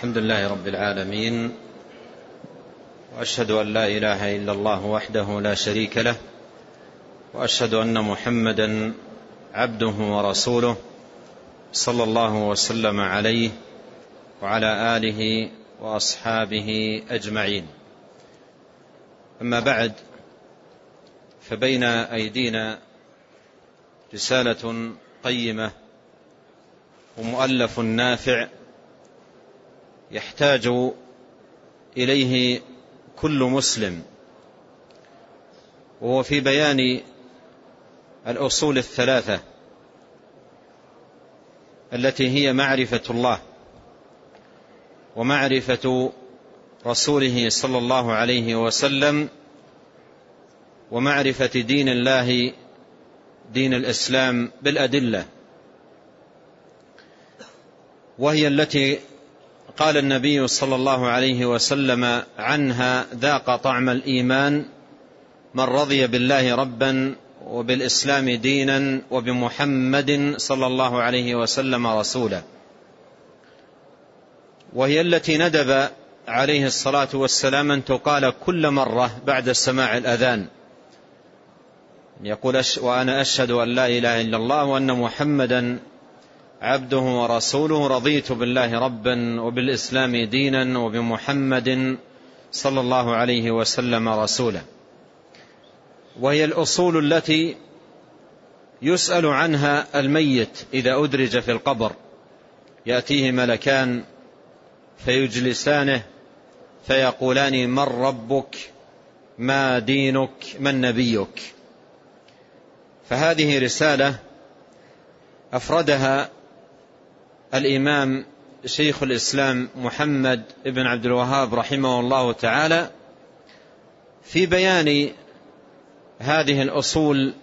الحمد لله رب العالمين وأشهد أن لا إله إلا الله وحده لا شريك له وأشهد أن محمدا عبده ورسوله صلى الله وسلم عليه وعلى آله وأصحابه أجمعين. أما بعد فبين أيدينا رسالة قيمة ومؤلف نافع يحتاج إليه كل مسلم. وهو في بيان الأصول الثلاثة التي هي معرفة الله ومعرفة رسوله صلى الله عليه وسلم ومعرفة دين الله دين الإسلام بالأدلة. وهي التي قال النبي صلى الله عليه وسلم عنها ذاق طعم الإيمان من رضي بالله ربا وبالإسلام دينا وبمحمد صلى الله عليه وسلم رسولا. وهي التي ندب عليه الصلاة والسلام أن تقال كل مرة بعد سماع الأذان. يقول وأنا أشهد أن لا إله إلا الله وأن محمدا عبده ورسوله رضيت بالله ربا وبالإسلام دينا وبمحمد صلى الله عليه وسلم رسولا. وهي الأصول التي يسأل عنها الميت إذا أدرج في القبر. يأتيه ملكان فيجلسانه فيقولان من ربك؟ ما دينك؟ من نبيك؟ فهذه رسالة أفردها الإمام شيخ الإسلام محمد بن عبد الوهاب رحمه الله تعالى في بيان هذه الأصول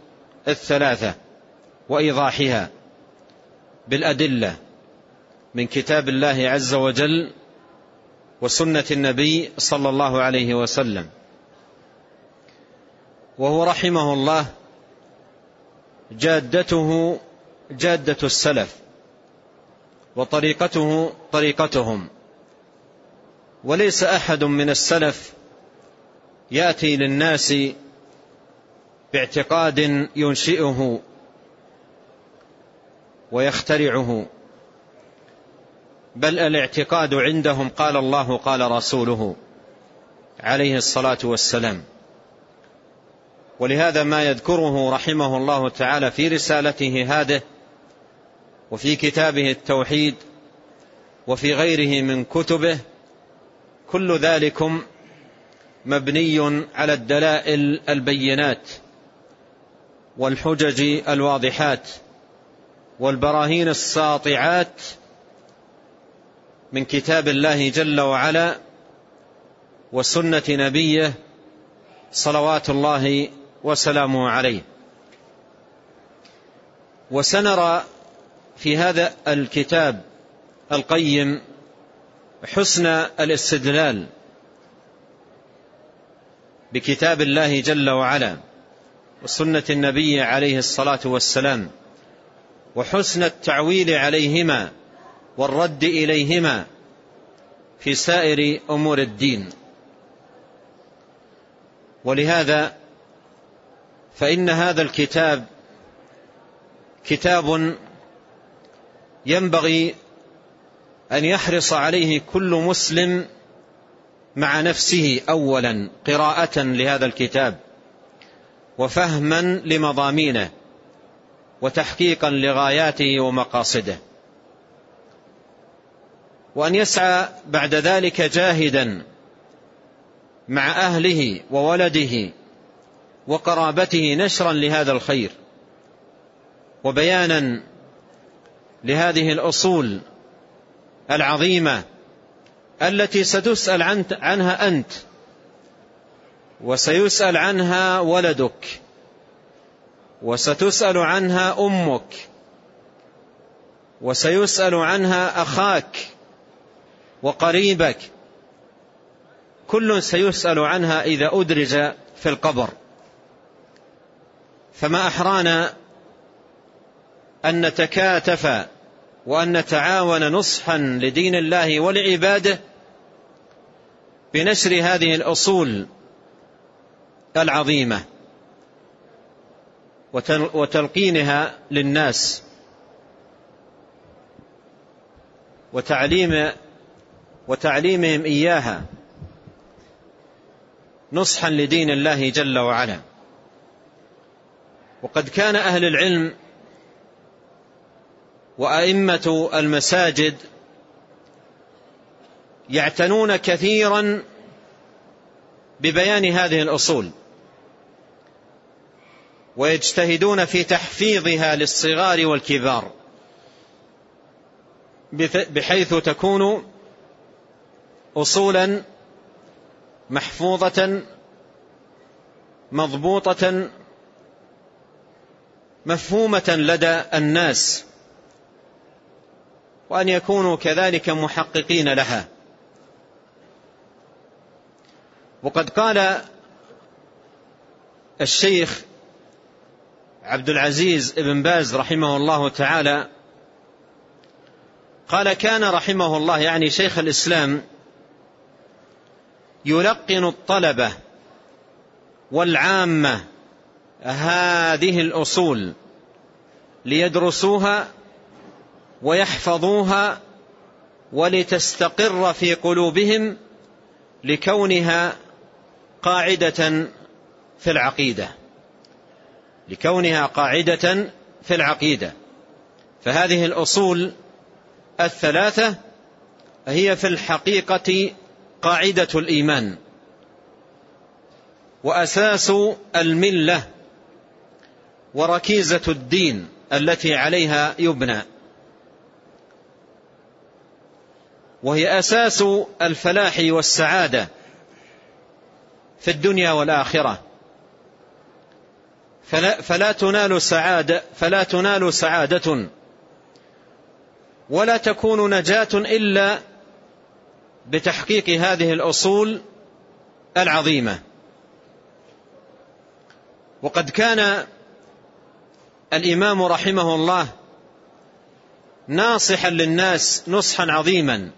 الثلاثة وإيضاحها بالأدلة من كتاب الله عز وجل وسنة النبي صلى الله عليه وسلم. وهو رحمه الله جادته جادة السلف. وطريقته طريقتهم. وليس أحد من السلف يأتي للناس باعتقاد ينشئه ويخترعه. بل الاعتقاد عندهم قال الله قال رسوله عليه الصلاة والسلام. ولهذا ما يذكره رحمه الله تعالى في رسالته هذه وفي كتابه التوحيد وفي غيره من كتبه كل ذلكم مبني على الدلائل البينات والحجج الواضحات والبراهين الساطعات من كتاب الله جل وعلا وسنة نبيه صلوات الله وسلامه عليه. وسنرى في هذا الكتاب القيم حسن الاستدلال بكتاب الله جل وعلا وسنة النبي عليه الصلاة والسلام وحسن التعويل عليهما والرد إليهما في سائر أمور الدين. ولهذا فإن هذا الكتاب كتاب ينبغي أن يحرص عليه كل مسلم مع نفسه أولا قراءة لهذا الكتاب وفهما لمضامينه وتحقيقا لغاياته ومقاصده. وأن يسعى بعد ذلك جاهدا مع أهله وولده وقرابته نشرا لهذا الخير وبيانا لهذه الأصول العظيمة التي ستسأل عنها أنت وسيسأل عنها ولدك وستسأل عنها أمك وسيسأل عنها أخاك وقريبك كل سيسأل عنها إذا أدرج في القبر. فما أحرانا أن نتكاتف وأن نتعاون نصحا لدين الله ولعباده بنشر هذه الأصول العظيمة وتلقينها للناس وتعليم وتعليمهم إياها نصحا لدين الله جل وعلا. وقد كان أهل العلم وأئمة المساجد يعتنون كثيرا ببيان هذه الأصول ويجتهدون في تحفيظها للصغار والكبار بحيث تكون أصولا محفوظة مضبوطة مفهومة لدى الناس. وأن يكونوا كذلك محققين لها. وقد قال الشيخ عبد العزيز بن باز رحمه الله تعالى قال كان رحمه الله يعني شيخ الإسلام يلقن الطلبة والعامة هذه الأصول ليدرسوها ويحفظوها ولتستقر في قلوبهم لكونها قاعدة في العقيدة. لكونها قاعدة في العقيدة. فهذه الأصول الثلاثة هي في الحقيقة قاعدة الإيمان. وأساس الملة وركيزة الدين التي عليها يبنى. وهي أساس الفلاح والسعادة في الدنيا والآخرة. فلا, فلا تنال سعادة فلا تنال سعادة. ولا تكون نجاة إلا بتحقيق هذه الأصول العظيمة. وقد كان الإمام رحمه الله ناصحا للناس نصحا عظيما.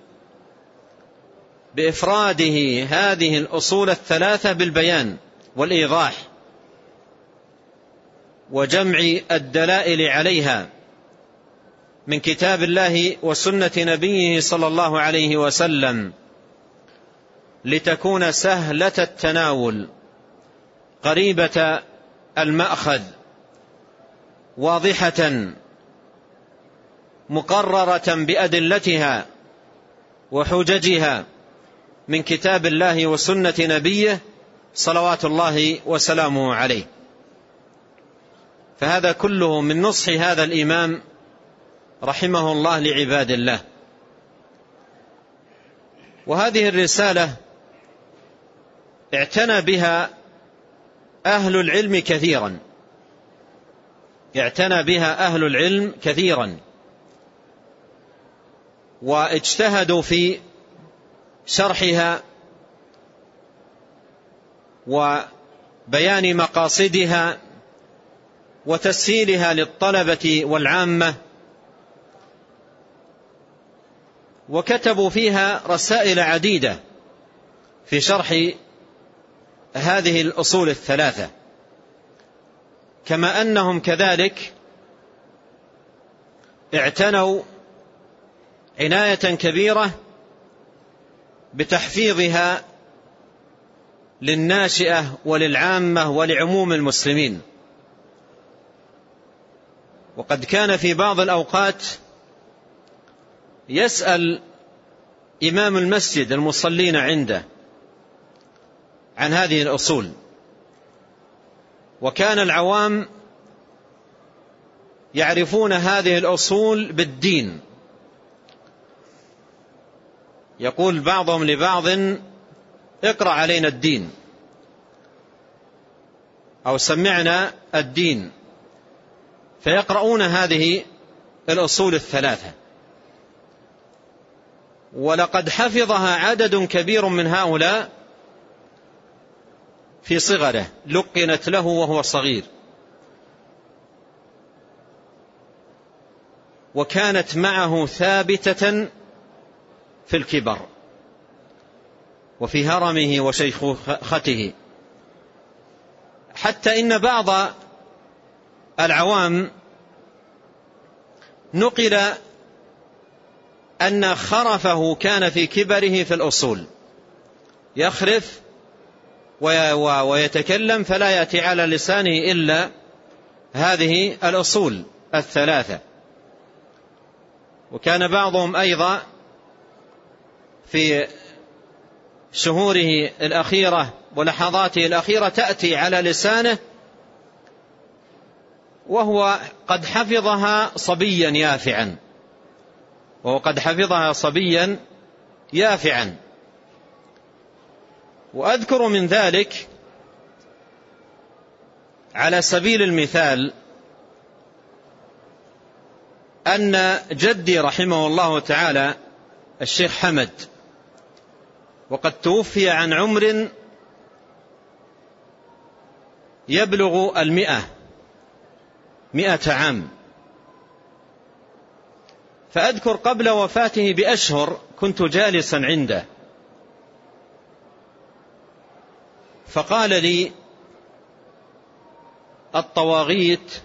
بإفراده هذه الأصول الثلاثة بالبيان والإيضاح وجمع الدلائل عليها من كتاب الله وسنة نبيه صلى الله عليه وسلم لتكون سهلة التناول قريبة المأخذ واضحة مقررة بأدلتها وحججها من كتاب الله وسنة نبيه صلوات الله وسلامه عليه. فهذا كله من نصح هذا الإمام رحمه الله لعباد الله. وهذه الرسالة اعتنى بها أهل العلم كثيرا. اعتنى بها أهل العلم كثيرا. واجتهدوا في شرحها وبيان مقاصدها وتسهيلها للطلبة والعامة. وكتبوا فيها رسائل عديدة في شرح هذه الأصول الثلاثة. كما أنهم كذلك اعتنوا عناية كبيرة بتحفيظها للناشئة وللعامة ولعموم المسلمين. وقد كان في بعض الأوقات يسأل إمام المسجد المصلين عنده عن هذه الأصول. وكان العوام يعرفون هذه الأصول بالدين. يقول بعضهم لبعض اقرأ علينا الدين. أو سمعنا الدين. فيقرؤون هذه الأصول الثلاثة. ولقد حفظها عدد كبير من هؤلاء في صغره لقنت له وهو صغير. وكانت معه ثابتة في الكبر وفي هرمه وشيخوخته. حتى إن بعض العوام نقل أن خرفه كان في كبره في الأصول. يخرف ويتكلم فلا يأتي على لسانه إلا هذه الأصول الثلاثة. وكان بعضهم أيضا في شهوره الأخيرة ولحظاته الأخيرة تأتي على لسانه وهو قد حفظها صبيا يافعا. وهو قد حفظها صبيا يافعا. وأذكر من ذلك على سبيل المثال أن جدي رحمه الله تعالى الشيخ حمد وقد توفي عن عمر يبلغ المئة مئة عام. فأذكر قبل وفاته بأشهر كنت جالسا عنده. فقال لي الطواغيت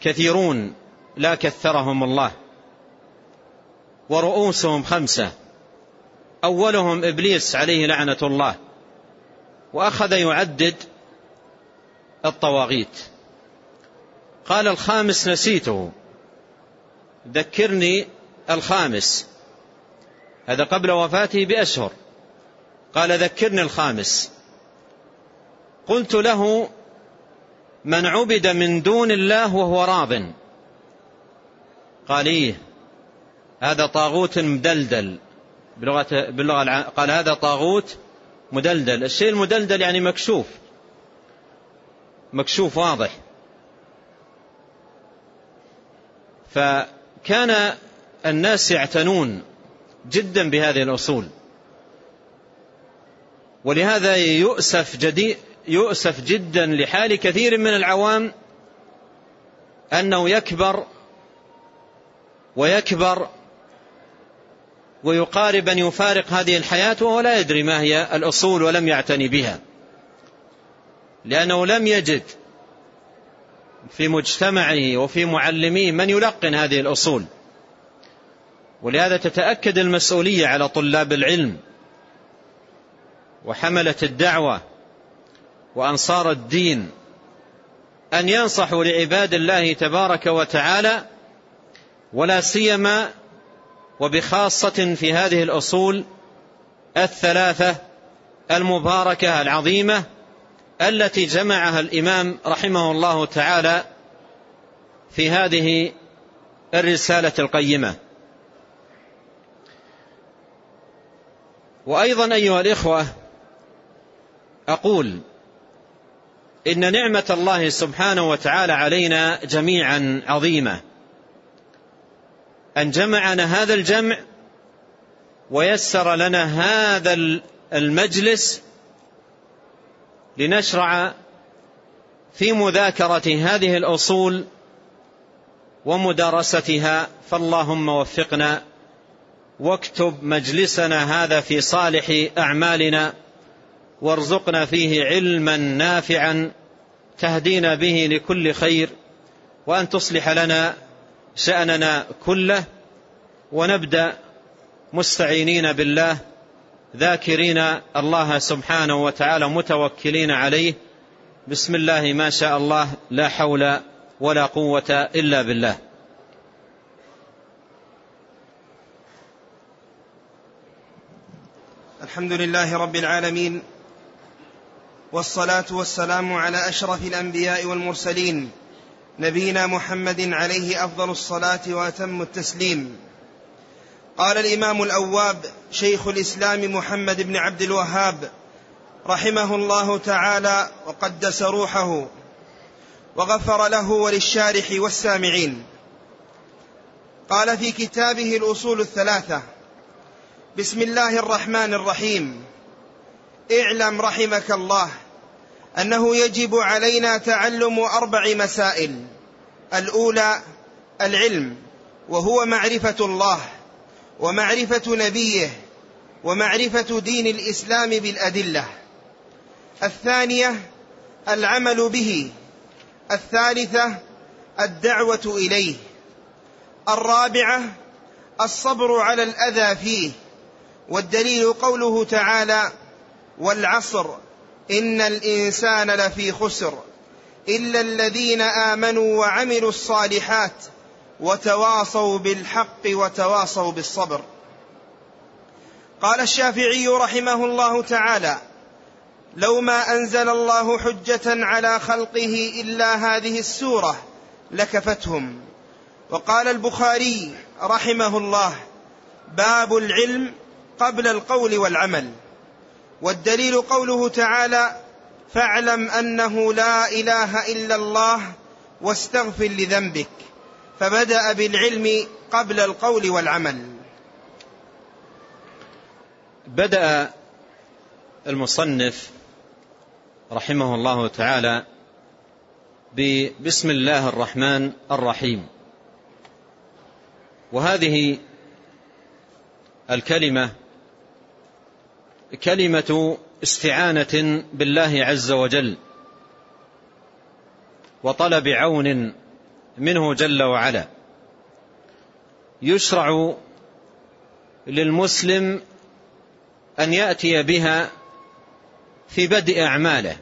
كثيرون لا كثرهم الله ورؤوسهم خمسة. أولهم إبليس عليه لعنة الله وأخذ يعدد الطواغيت. قال الخامس نسيته. ذكرني الخامس. هذا قبل وفاته بأشهر. قال ذكرني الخامس. قلت له من عبد من دون الله وهو راض. قال إيه هذا طاغوت مدلدل. بلغة, باللغة قال هذا طاغوت مدلدل. الشيء المدلدل يعني مكشوف. مكشوف واضح. فكان الناس يعتنون جدا بهذه الأصول. ولهذا يؤسف جديد يؤسف جدا لحال كثير من العوام أنه يكبر ويكبر ويقارب أن يفارق هذه الحياة وهو لا يدري ما هي الأصول ولم يعتني بها. لأنه لم يجد في مجتمعه وفي معلميه من يلقن هذه الأصول. ولهذا تتأكد المسؤولية على طلاب العلم وحملة الدعوة وأنصار الدين أن ينصحوا لعباد الله تبارك وتعالى ولا سيما وبخاصة في هذه الأصول الثلاثة المباركة العظيمة التي جمعها الإمام رحمه الله تعالى في هذه الرسالة القيمة. وأيضا أيها الإخوة أقول إن نعمة الله سبحانه وتعالى علينا جميعا عظيمة. أن جمعنا هذا الجمع ويسر لنا هذا المجلس لنشرع في مذاكرة هذه الأصول ومدارستها. فاللهم وفقنا واكتب مجلسنا هذا في صالح أعمالنا وارزقنا فيه علما نافعا تهدينا به لكل خير وأن تصلح لنا شأننا كله ونبدأ مستعينين بالله ذاكرين الله سبحانه وتعالى متوكلين عليه. بسم الله ما شاء الله لا حول ولا قوة إلا بالله. الحمد لله رب العالمين والصلاة والسلام على أشرف الأنبياء والمرسلين نبينا محمد عليه أفضل الصلاة وأتم التسليم. قال الإمام الأواب شيخ الإسلام محمد بن عبد الوهاب رحمه الله تعالى وقدس روحه وغفر له وللشارح والسامعين. قال في كتابه الأصول الثلاثة بسم الله الرحمن الرحيم. اعلم رحمك الله. أنه يجب علينا تعلم أربع مسائل. الأولى العلم وهو معرفة الله ومعرفة نبيه ومعرفة دين الإسلام بالأدلة. الثانية العمل به الثالثة الدعوة إليه الرابعة الصبر على الأذى فيه والدليل قوله تعالى والعصر إن الإنسان لفي خسر إلا الذين آمنوا وعملوا الصالحات وتواصوا بالحق وتواصوا بالصبر. قال الشافعي رحمه الله تعالى لو ما أنزل الله حجة على خلقه إلا هذه السورة لكفتهم. وقال البخاري رحمه الله باب العلم قبل القول والعمل. والدليل قوله تعالى فاعلم أنه لا إله إلا الله واستغفر لذنبك. فبدأ بالعلم قبل القول والعمل. بدأ المصنف رحمه الله تعالى بسم الله الرحمن الرحيم. وهذه الكلمة كلمة استعانة بالله عز وجل وطلب عون منه جل وعلا. يشرع للمسلم أن يأتي بها في بدء أعماله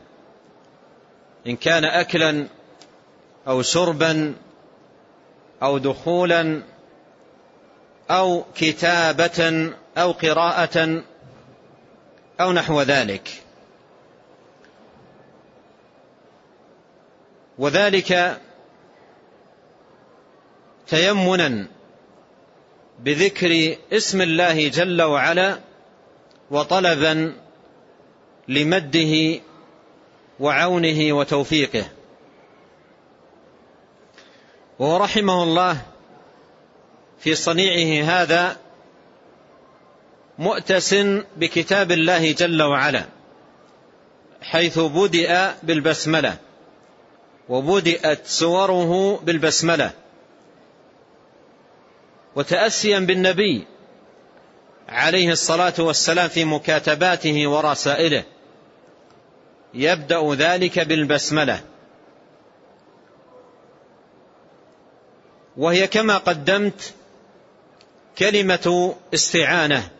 إن كان اكلا أو شربا أو دخولا أو كتابة أو قراءة أو نحو ذلك. وذلك تيمنا بذكر اسم الله جل وعلا وطلبا لمده وعونه وتوفيقه. وهو رحمه الله في صنيعه هذا مؤتس بكتاب الله جل وعلا حيث بدأ بالبسملة وبدأت سوره بالبسملة وتأسيا بالنبي عليه الصلاة والسلام في مكاتباته ورسائله. يبدأ ذلك بالبسملة. وهي كما قدمت كلمة استعانة.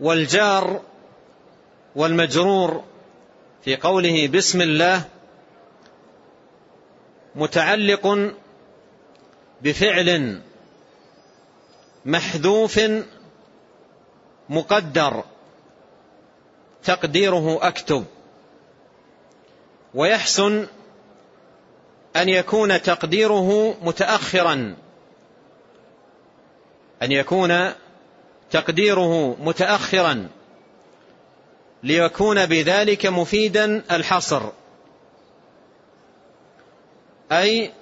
والجار والمجرور في قوله بسم الله متعلق بفعل محذوف مقدر تقديره أكتب. ويحسن أن يكون تقديره متاخرا أن يكون تقديره متاخرا ليكون بذلك مفيدا الحصر. أي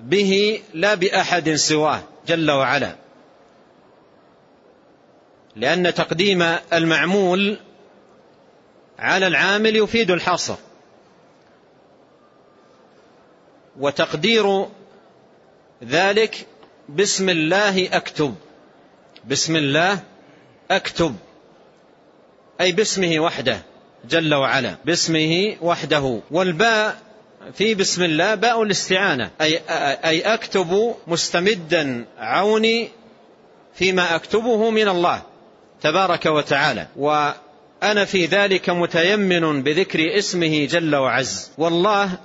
به لا بأحد سواه جل وعلا. لأن تقديم المعمول على العامل يفيد الحصر. وتقدير ذلك بسم الله أكتب. بسم الله اكتب. أي باسمه وحده جل وعلا. باسمه وحده. والباء في بسم الله باء الاستعانة. أي أي أكتب مستمدا عوني فيما أكتبه من الله تبارك وتعالى. وأنا في ذلك متيمن بذكر اسمه جل وعز. والله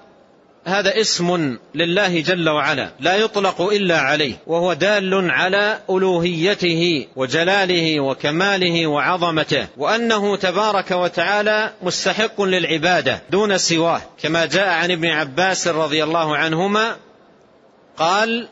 هذا اسم لله جل وعلا لا يطلق إلا عليه وهو دال على ألوهيته وجلاله وكماله وعظمته وأنه تبارك وتعالى مستحق للعبادة دون سواه. كما جاء عن ابن عباس رضي الله عنهما قال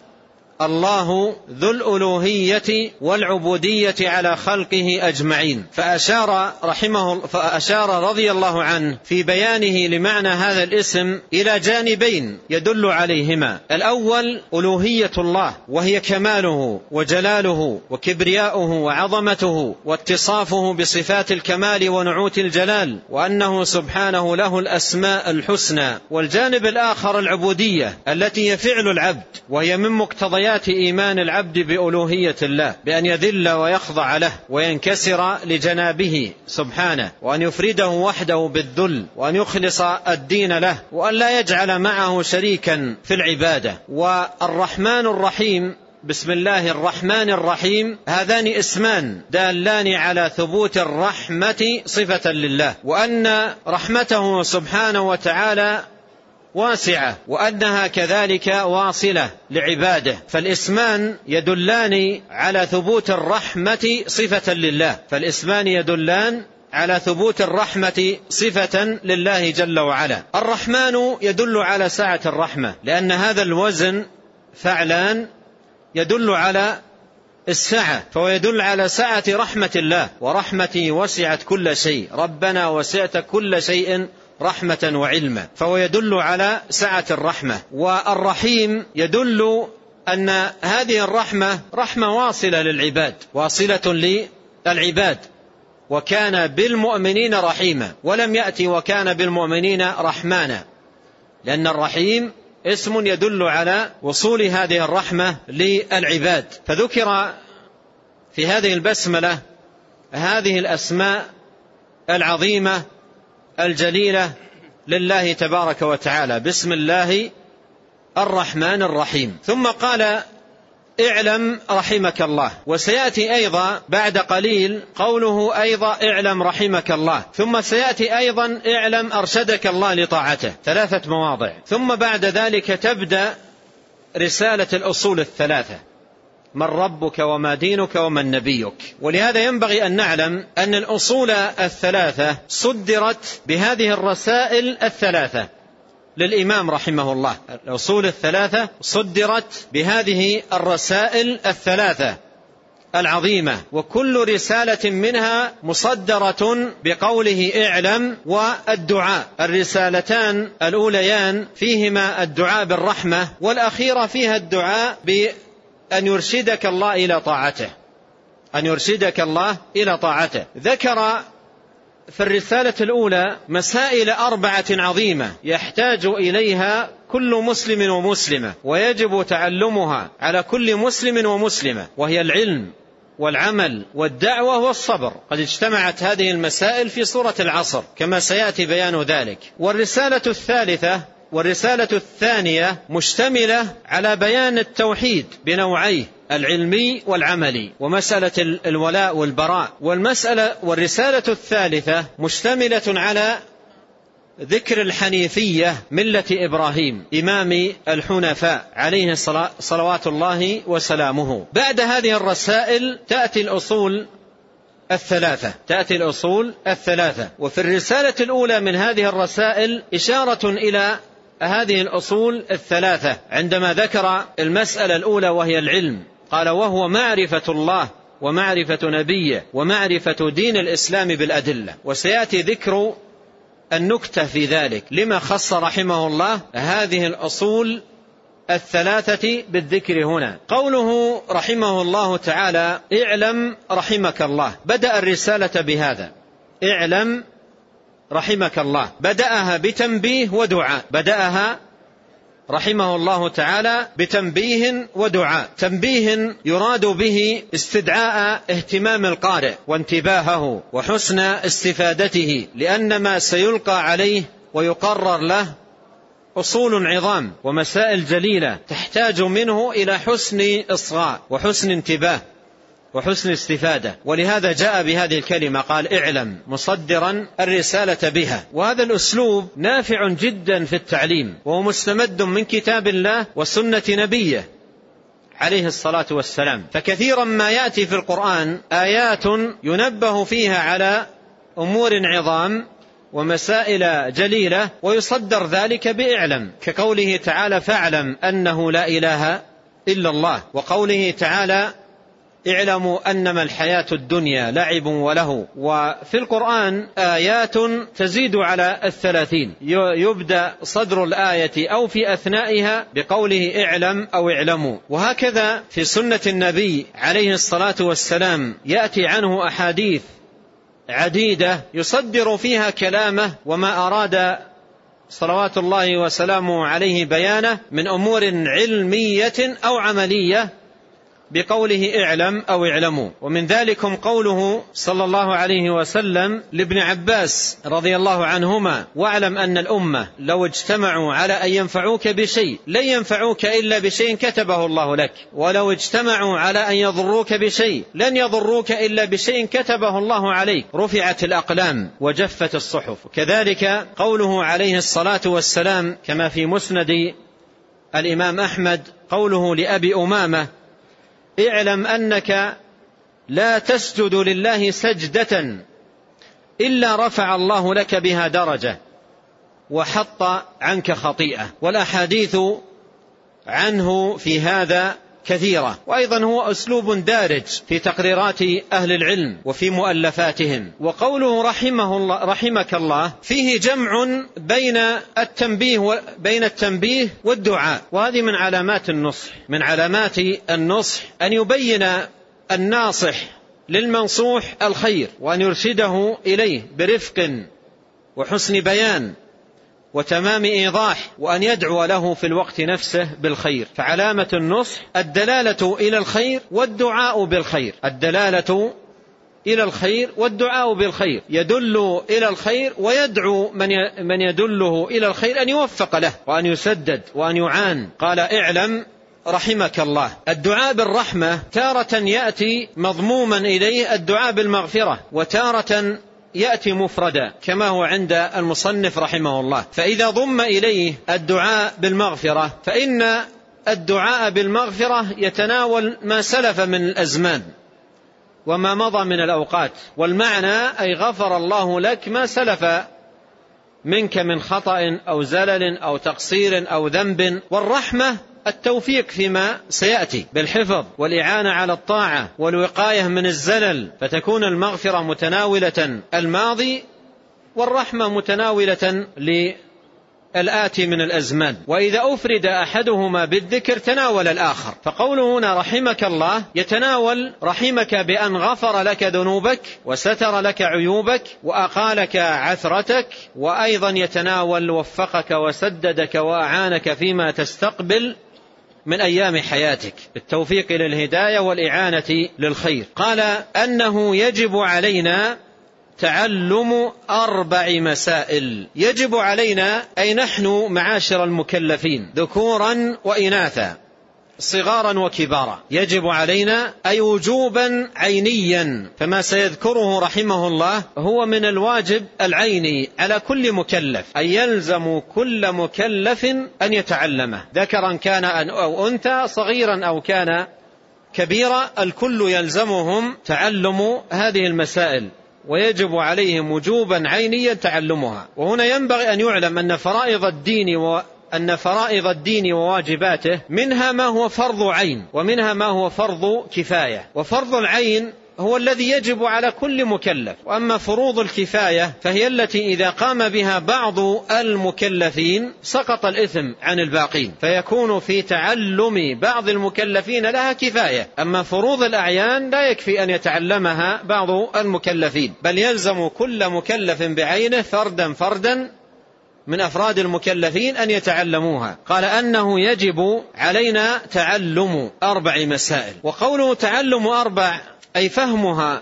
الله ذو الألوهية والعبودية على خلقه أجمعين. فأشار رحمه فأشار رضي الله عنه في بيانه لمعنى هذا الاسم إلى جانبين يدل عليهما. الأول ألوهية الله وهي كماله وجلاله وكبرياؤه وعظمته واتصافه بصفات الكمال ونعوت الجلال وأنه سبحانه له الأسماء الحسنى. والجانب الآخر العبودية التي هي فعل العبد وهي من مقتضيات إيمان العبد بألوهية الله بأن يذل ويخضع له وينكسر لجنابه سبحانه وأن يفرده وحده بالذل وأن يخلص الدين له وأن لا يجعل معه شريكا في العبادة. والرحمن الرحيم بسم الله الرحمن الرحيم هذان اسمان دالان على ثبوت الرحمة صفة لله وأن رحمته سبحانه وتعالى واسعة وأنها كذلك واصلة لعباده. فالإسمان يدلان على ثبوت الرحمة صفة لله. فالإسمان يدلان على ثبوت الرحمة صفة لله جل وعلا. الرحمن يدل على سعة الرحمة لأن هذا الوزن فعلان يدل على السعة فهو يدل على سعة رحمة الله. ورحمتي وسعت كل شيء. ربنا وسعت كل شيء رحمة وعلما فهو يدل على سعة الرحمة. والرحيم يدل أن هذه الرحمة رحمة واصلة للعباد واصلة للعباد. وكان بالمؤمنين رحيما ولم يأتي وكان بالمؤمنين رحمانا. لأن الرحيم اسم يدل على وصول هذه الرحمة للعباد. فذكر في هذه البسملة هذه الأسماء العظيمة الجليلة لله تبارك وتعالى. بسم الله الرحمن الرحيم. ثم قال اعلم رحمك الله. وسيأتي أيضا بعد قليل قوله أيضا اعلم رحمك الله. ثم سيأتي أيضا اعلم أرشدك الله لطاعته. ثلاثة مواضع. ثم بعد ذلك تبدأ رسالة الأصول الثلاثة. من ربك وما دينك ومن نبيك. ولهذا ينبغي أن نعلم أن الأصول الثلاثة صدرت بهذه الرسائل الثلاثة. للإمام رحمه الله. الأصول الثلاثة صدرت بهذه الرسائل الثلاثة العظيمة. وكل رسالة منها مصدرة بقوله اعلم والدعاء. الرسالتان الأوليان فيهما الدعاء بالرحمة والأخيرة فيها الدعاء أن يرشدك الله إلى طاعته. أن يرشدك الله إلى طاعته. ذكر في الرسالة الأولى مسائل أربعة عظيمة يحتاج إليها كل مسلم ومسلمة ويجب تعلمها على كل مسلم ومسلمة وهي العلم والعمل والدعوة والصبر. قد اجتمعت هذه المسائل في سورة العصر كما سيأتي بيان ذلك. والرسالة الثالثة والرسالة الثانية مشتملة على بيان التوحيد بنوعيه العلمي والعملي ومسألة الولاء والبراء. والمسألة والرسالة الثالثة مشتملة على ذكر الحنيفية ملة إبراهيم إمام الحنفاء عليه صلوات الله وسلامه. بعد هذه الرسائل تأتي الأصول الثلاثة. تأتي الأصول الثلاثة. وفي الرسالة الأولى من هذه الرسائل إشارة إلى هذه الأصول الثلاثة عندما ذكر المسألة الأولى وهي العلم قال وهو معرفة الله ومعرفة نبيه ومعرفة دين الإسلام بالأدلة. وسيأتي ذكر النكتة في ذلك. لما خص رحمه الله هذه الأصول الثلاثة بالذكر هنا. قوله رحمه الله تعالى اعلم رحمك الله بدأ الرسالة بهذا. اعلم رحمك الله. بدأها بتنبيه ودعاء. بدأها رحمه الله تعالى بتنبيه ودعاء. تنبيه يراد به استدعاء اهتمام القارئ وانتباهه وحسن استفادته لأن ما سيلقى عليه ويقرر له أصول عظام ومسائل جليلة تحتاج منه إلى حسن إصغاء وحسن انتباه. وحسن استفادة ولهذا جاء بهذه الكلمة قال اعلم مصدرا الرسالة بها. وهذا الأسلوب نافع جدا في التعليم وهو مستمد من كتاب الله وسنة نبيه عليه الصلاة والسلام. فكثيرا ما يأتي في القرآن آيات ينبه فيها على أمور عظام ومسائل جليلة ويصدر ذلك بإعلم كقوله تعالى فاعلم أنه لا إله إلا الله. وقوله تعالى اعلموا أنما الحياة الدنيا لعب وله وفي القرآن آيات تزيد على الثلاثين. يبدأ صدر الآية أو في أثنائها بقوله اعلم أو اعلموا. وهكذا في سنة النبي عليه الصلاة والسلام يأتي عنه أحاديث عديدة يصدر فيها كلامه وما أراد صلوات الله وسلامه عليه بيانه من أمور علمية أو عملية بقوله اعلم أو اعلموا. ومن ذلكم قوله صلى الله عليه وسلم لابن عباس رضي الله عنهما واعلم أن الأمة لو اجتمعوا على أن ينفعوك بشيء لن ينفعوك إلا بشيء كتبه الله لك. ولو اجتمعوا على أن يضروك بشيء لن يضروك إلا بشيء كتبه الله عليك. رفعت الأقلام وجفت الصحف. كذلك قوله عليه الصلاة والسلام كما في مسند الإمام أحمد قوله لأبي أمامة اعلم أنك لا تسجد لله سجدة إلا رفع الله لك بها درجة وحط عنك خطيئة. والأحاديث عنه في هذا كثيرة. وأيضا هو أسلوب دارج في تقريرات أهل العلم وفي مؤلفاتهم. وقوله رحمه الله رحمك الله فيه جمع بين التنبيه بين التنبيه والدعاء. وهذه من علامات النصح. من علامات النصح. أن يبين الناصح للمنصوح الخير وأن يرشده إليه برفق وحسن بيان. وتمام إيضاح وأن يدعو له في الوقت نفسه بالخير. فعلامة النصح الدلالة إلى الخير والدعاء بالخير. الدلالة إلى الخير والدعاء بالخير. يدل إلى الخير ويدعو من من يدله إلى الخير أن يوفق له وأن يسدد وأن يعان. قال اعلم رحمك الله. الدعاء بالرحمة تارة يأتي مضموما إليه الدعاء بالمغفرة وتارة يأتي مفردا كما هو عند المصنف رحمه الله. فإذا ضم إليه الدعاء بالمغفرة فإن الدعاء بالمغفرة يتناول ما سلف من الأزمان وما مضى من الأوقات. والمعنى أي غفر الله لك ما سلف منك من خطأ أو زلل أو تقصير أو ذنب. والرحمة التوفيق فيما سيأتي بالحفظ والإعانة على الطاعة والوقاية من الزلل فتكون المغفرة متناولة الماضي والرحمة متناولة الآتي من الأزمان. وإذا أفرد أحدهما بالذكر تناول الآخر. فقوله هنا رحمك الله يتناول رحمك بأن غفر لك ذنوبك وستر لك عيوبك وأقالك عثرتك وأيضا يتناول وفقك وسددك وأعانك فيما تستقبل من أيام حياتك. بالتوفيق للهداية والإعانة للخير. قال أنه يجب علينا تعلم أربع مسائل. يجب علينا أي نحن معاشر المكلفين. ذكورا وإناثا. صغارا وكبارا. يجب علينا أي وجوبا عينيا. فما سيذكره رحمه الله هو من الواجب العيني على كل مكلف. أي يلزم كل مكلف أن يتعلمه. ذكرا كان أو أنثى صغيرا أو كان كبيرا الكل يلزمهم تعلم هذه المسائل. ويجب عليهم وجوبا عينيا تعلمها. وهنا ينبغي أن يعلم أن فرائض الدين أن فرائض الدين وواجباته منها ما هو فرض عين ومنها ما هو فرض كفاية. وفرض العين هو الذي يجب على كل مكلف. وأما فروض الكفاية فهي التي إذا قام بها بعض المكلفين سقط الإثم عن الباقين فيكون في تعلم بعض المكلفين لها كفاية. أما فروض الأعيان لا يكفي أن يتعلمها بعض المكلفين بل يلزم كل مكلف بعينه فردا فردا من أفراد المكلفين أن يتعلموها. قال أنه يجب علينا تعلم أربع مسائل. وقوله تعلم أربع أي فهمها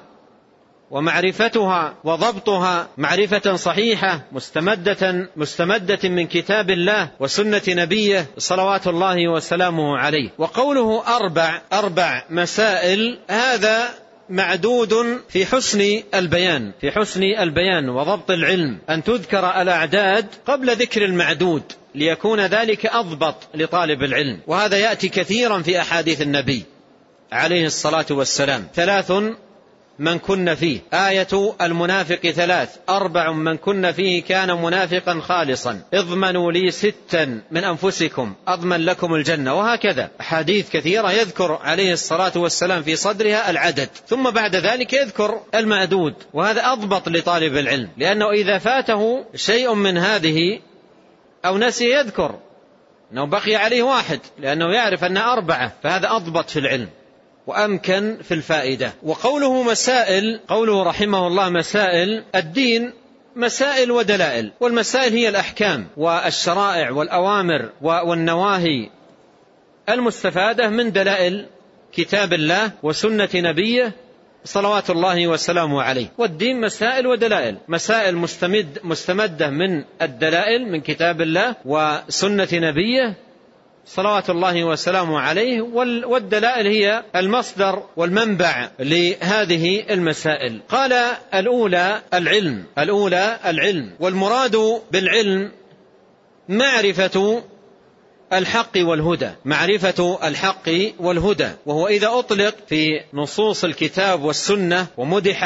ومعرفتها وضبطها معرفة صحيحة مستمدة مستمدة من كتاب الله وسنة نبيه صلوات الله وسلامه عليه. وقوله أربع أربع مسائل هذا معدود في حسن البيان في حسن البيان وضبط العلم أن تذكر الأعداد قبل ذكر المعدود ليكون ذلك أضبط لطالب العلم. وهذا يأتي كثيرا في أحاديث النبي عليه الصلاة والسلام. ثلاث من كن فيه. آية المنافق ثلاث. أربع من كن فيه كان منافقا خالصا. اضمنوا لي ستا من أنفسكم. أضمن لكم الجنة. وهكذا. حديث كثيرة يذكر عليه الصلاة والسلام في صدرها العدد. ثم بعد ذلك يذكر المعدود وهذا أضبط لطالب العلم. لأنه إذا فاته شيء من هذه أو نسي يذكر. أنه بقي عليه واحد. لأنه يعرف أن أربعة. فهذا أضبط في العلم. وأمكن في الفائدة. وقوله مسائل قوله رحمه الله مسائل الدين مسائل ودلائل والمسائل هي الأحكام والشرائع والأوامر والنواهي المستفادة من دلائل كتاب الله وسنة نبيه صلوات الله وسلامه عليه. والدين مسائل ودلائل مسائل مستمد مستمدة من الدلائل من كتاب الله وسنة نبيه صلوات الله وسلامه عليه والدلائل هي المصدر والمنبع لهذه المسائل. قال الأولى العلم الأولى العلم والمراد بالعلم معرفة الحق والهدى معرفة الحق والهدى. وهو إذا أطلق في نصوص الكتاب والسنة ومدح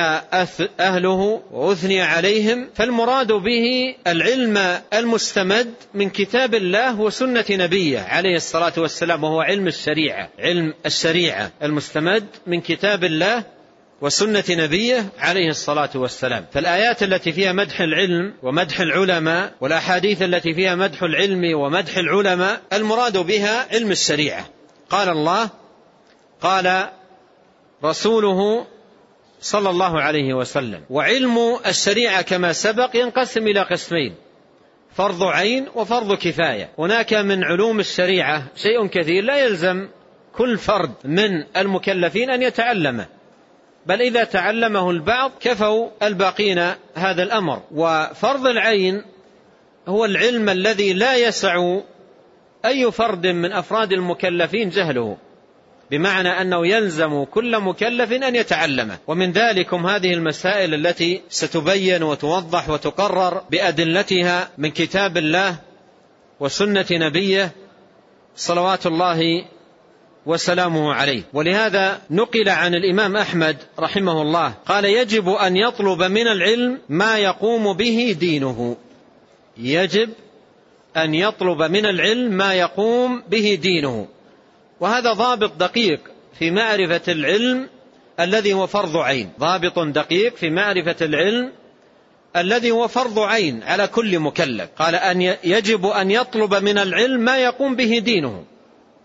أهله وأثني عليهم فالمراد به العلم المستمد من كتاب الله وسنة نبيه عليه الصلاة والسلام وهو علم الشريعة علم الشريعة المستمد من كتاب الله وسنة نبيه عليه الصلاة والسلام. فالآيات التي فيها مدح العلم ومدح العلماء والأحاديث التي فيها مدح العلم ومدح العلماء المراد بها علم الشريعة. قال الله قال رسوله صلى الله عليه وسلم وعلم الشريعة كما سبق ينقسم إلى قسمين فرض عين وفرض كفاية. هناك من علوم الشريعة شيء كثير لا يلزم كل فرد من المكلفين أن يتعلمه. بل إذا تعلمه البعض كفوا الباقين هذا الأمر. وفرض العين هو العلم الذي لا يسع أي فرد من أفراد المكلفين جهله بمعنى أنه يلزم كل مكلف أن يتعلمه. ومن ذلكم هذه المسائل التي ستبين وتوضح وتقرر بأدلتها من كتاب الله وسنة نبيه صلوات الله وسلامه عليه. ولهذا نقل عن الإمام أحمد رحمه الله قال يجب أن يطلب من العلم ما يقوم به دينه. يجب أن يطلب من العلم ما يقوم به دينه. وهذا ضابط دقيق في معرفة العلم الذي هو فرض عين. ضابط دقيق في معرفة العلم الذي هو فرض عين على كل مكلف. قال أن يجب أن يطلب من العلم ما يقوم به دينه.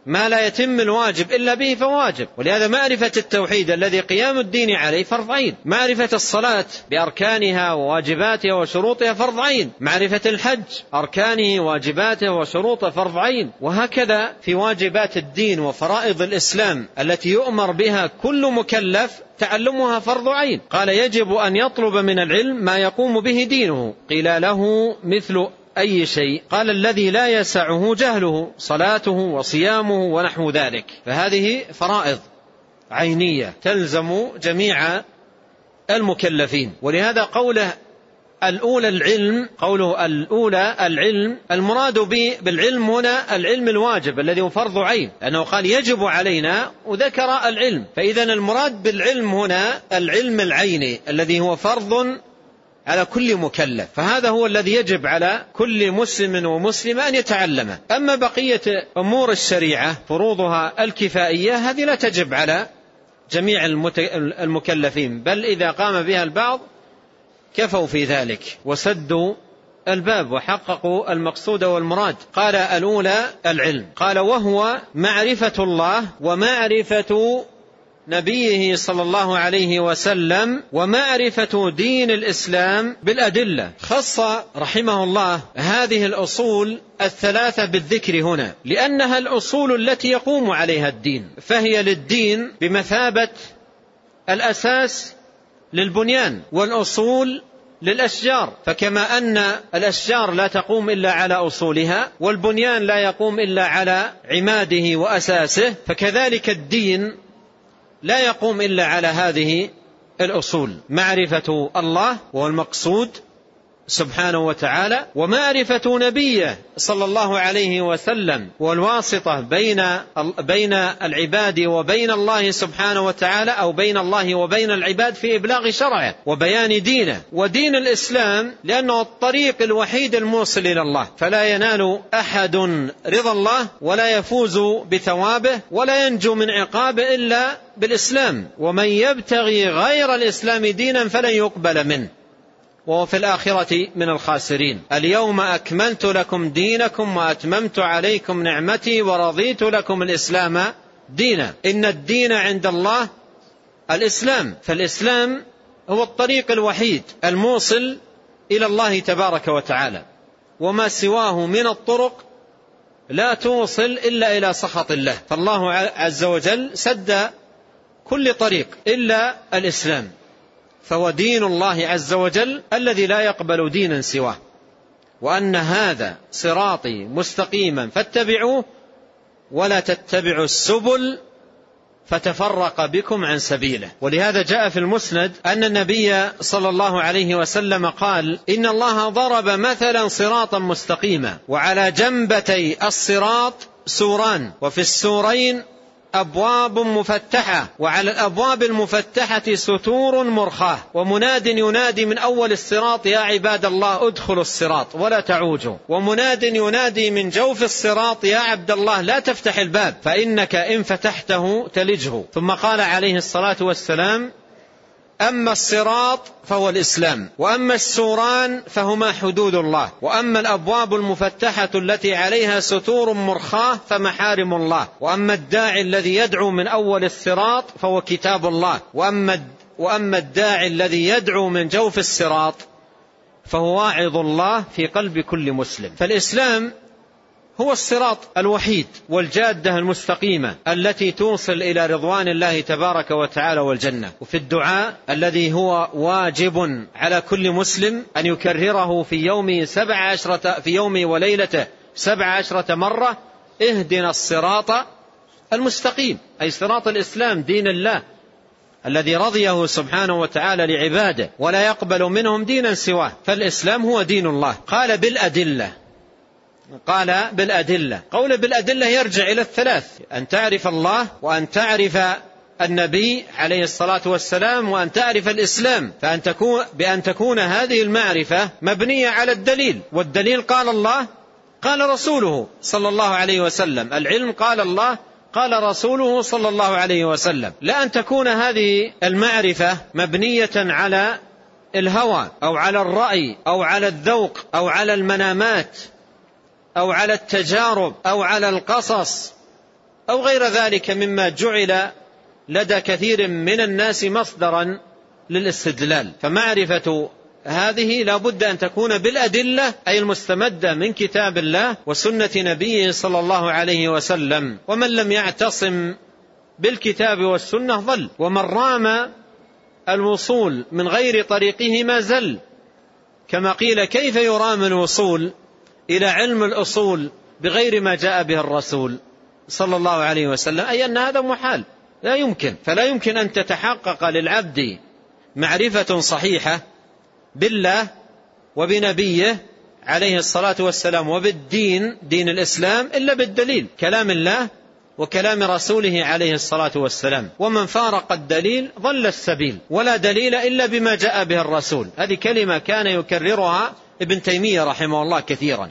ما لا يتم الواجب إلا به فواجب. ولهذا معرفة التوحيد الذي قيام الدين عليه فرض عين. معرفة الصلاة بأركانها وواجباتها وشروطها فرض عين. معرفة الحج أركانه واجباته وشروطه فرض عين. وهكذا في واجبات الدين وفرائض الإسلام التي يؤمر بها كل مكلف تعلمها فرض عين. قال يجب أن يطلب من العلم ما يقوم به دينه. قيل له مثل أي شيء. قال الذي لا يسعه جهله صلاته وصيامه ونحو ذلك. فهذه فرائض عينية تلزم جميع المكلفين. ولهذا قوله الأولى العلم قوله الأولى العلم المراد بالعلم هنا العلم الواجب الذي هو فرض عين. لأنه قال يجب علينا وذكر العلم. فإذا المراد بالعلم هنا العلم العيني الذي هو فرض على كل مكلف. فهذا هو الذي يجب على كل مسلم ومسلمة أن يتعلمه أما بقية أمور الشريعة فروضها الكفائية هذه لا تجب على جميع المكلفين. بل إذا قام بها البعض كفوا في ذلك وسدوا الباب وحققوا المقصود والمراد. قال الأولى العلم. قال وهو معرفة الله ومعرفة نبيه صلى الله عليه وسلم ومعرفة دين الإسلام بالأدلة. خص رحمه الله هذه الأصول الثلاثة بالذكر هنا لأنها الأصول التي يقوم عليها الدين فهي للدين بمثابة الأساس للبنيان والأصول للأشجار. فكما أن الأشجار لا تقوم إلا على أصولها والبنيان لا يقوم إلا على عماده وأساسه فكذلك الدين لا يقوم إلا على هذه الأصول. معرفة الله وهو المقصود سبحانه وتعالى ومعرفة نبيه صلى الله عليه وسلم والواسطة بين بين العباد وبين الله سبحانه وتعالى أو بين الله وبين العباد في إبلاغ شرعه وبيان دينه ودين الإسلام لأنه الطريق الوحيد الموصل إلى الله. فلا ينال أحد رضا الله ولا يفوز بثوابه ولا ينجو من عقابه إلا بالإسلام. ومن يبتغي غير الإسلام دينا فلن يقبل منه. وهو في الآخرة من الخاسرين. اليوم أكملت لكم دينكم وأتممت عليكم نعمتي ورضيت لكم الإسلام دينا. إن الدين عند الله الإسلام. فالإسلام هو الطريق الوحيد الموصل إلى الله تبارك وتعالى. وما سواه من الطرق لا توصل إلا إلى سخط الله. فالله عز وجل سد كل طريق إلا الإسلام. فهو دين الله عز وجل الذي لا يقبل دينا سواه. وأن هذا صراطي مستقيما فاتبعوه ولا تتبعوا السبل فتفرق بكم عن سبيله. ولهذا جاء في المسند أن النبي صلى الله عليه وسلم قال إن الله ضرب مثلا صراطا مستقيما وعلى جنبتي الصراط سوران وفي السورين أبواب مفتحة وعلى الأبواب المفتحة ستور مرخاة ومناد ينادي من أول الصراط يا عباد الله ادخلوا الصراط ولا تعوجوا. ومناد ينادي من جوف الصراط يا عبد الله لا تفتح الباب فإنك إن فتحته تلجه. ثم قال عليه الصلاة والسلام أما الصراط فهو الإسلام وأما السوران فهما حدود الله وأما الأبواب المفتحة التي عليها ستور مرخاة فمحارم الله وأما الداعي الذي يدعو من أول الصراط فهو كتاب الله وأما وأما الداعي الذي يدعو من جوف الصراط فهو واعظ الله في قلب كل مسلم. فالإسلام هو الصراط الوحيد والجادة المستقيمة التي توصل إلى رضوان الله تبارك وتعالى والجنة. وفي الدعاء الذي هو واجب على كل مسلم أن يكرره في يومه سبع عشرة في يومه وليلته سبع عشرة مرة اهدنا الصراط المستقيم أي صراط الإسلام دين الله الذي رضيه سبحانه وتعالى لعباده ولا يقبل منهم دينا سواه. فالإسلام هو دين الله. قال بالأدلة قال بالأدلة. قول بالأدلة يرجع إلى الثلاث. أن تعرف الله وأن تعرف النبي عليه الصلاة والسلام وأن تعرف الإسلام. فأن تكون بأن تكون هذه المعرفة مبنية على الدليل. والدليل قال الله قال رسوله صلى الله عليه وسلم. العلم قال الله قال رسوله صلى الله عليه وسلم. لا أن تكون هذه المعرفة مبنية على الهوى أو على الرأي أو على الذوق أو على المنامات. أو على التجارب أو على القصص أو غير ذلك مما جعل لدى كثير من الناس مصدرا للاستدلال. فمعرفة هذه لا بد أن تكون بالأدلة أي المستمدة من كتاب الله وسنة نبيه صلى الله عليه وسلم. ومن لم يعتصم بالكتاب والسنة ضل ومن رام الوصول من غير طريقه ما زل. كما قيل كيف يرام الوصول؟ إلى علم الأصول بغير ما جاء به الرسول صلى الله عليه وسلم أي أن هذا محال. لا يمكن. فلا يمكن أن تتحقق للعبد معرفة صحيحة بالله وبنبيه عليه الصلاة والسلام وبالدين دين الإسلام إلا بالدليل. كلام الله وكلام رسوله عليه الصلاة والسلام. ومن فارق الدليل ضل السبيل. ولا دليل إلا بما جاء به الرسول. هذه كلمة كان يكررها ابن تيمية رحمه الله كثيرا.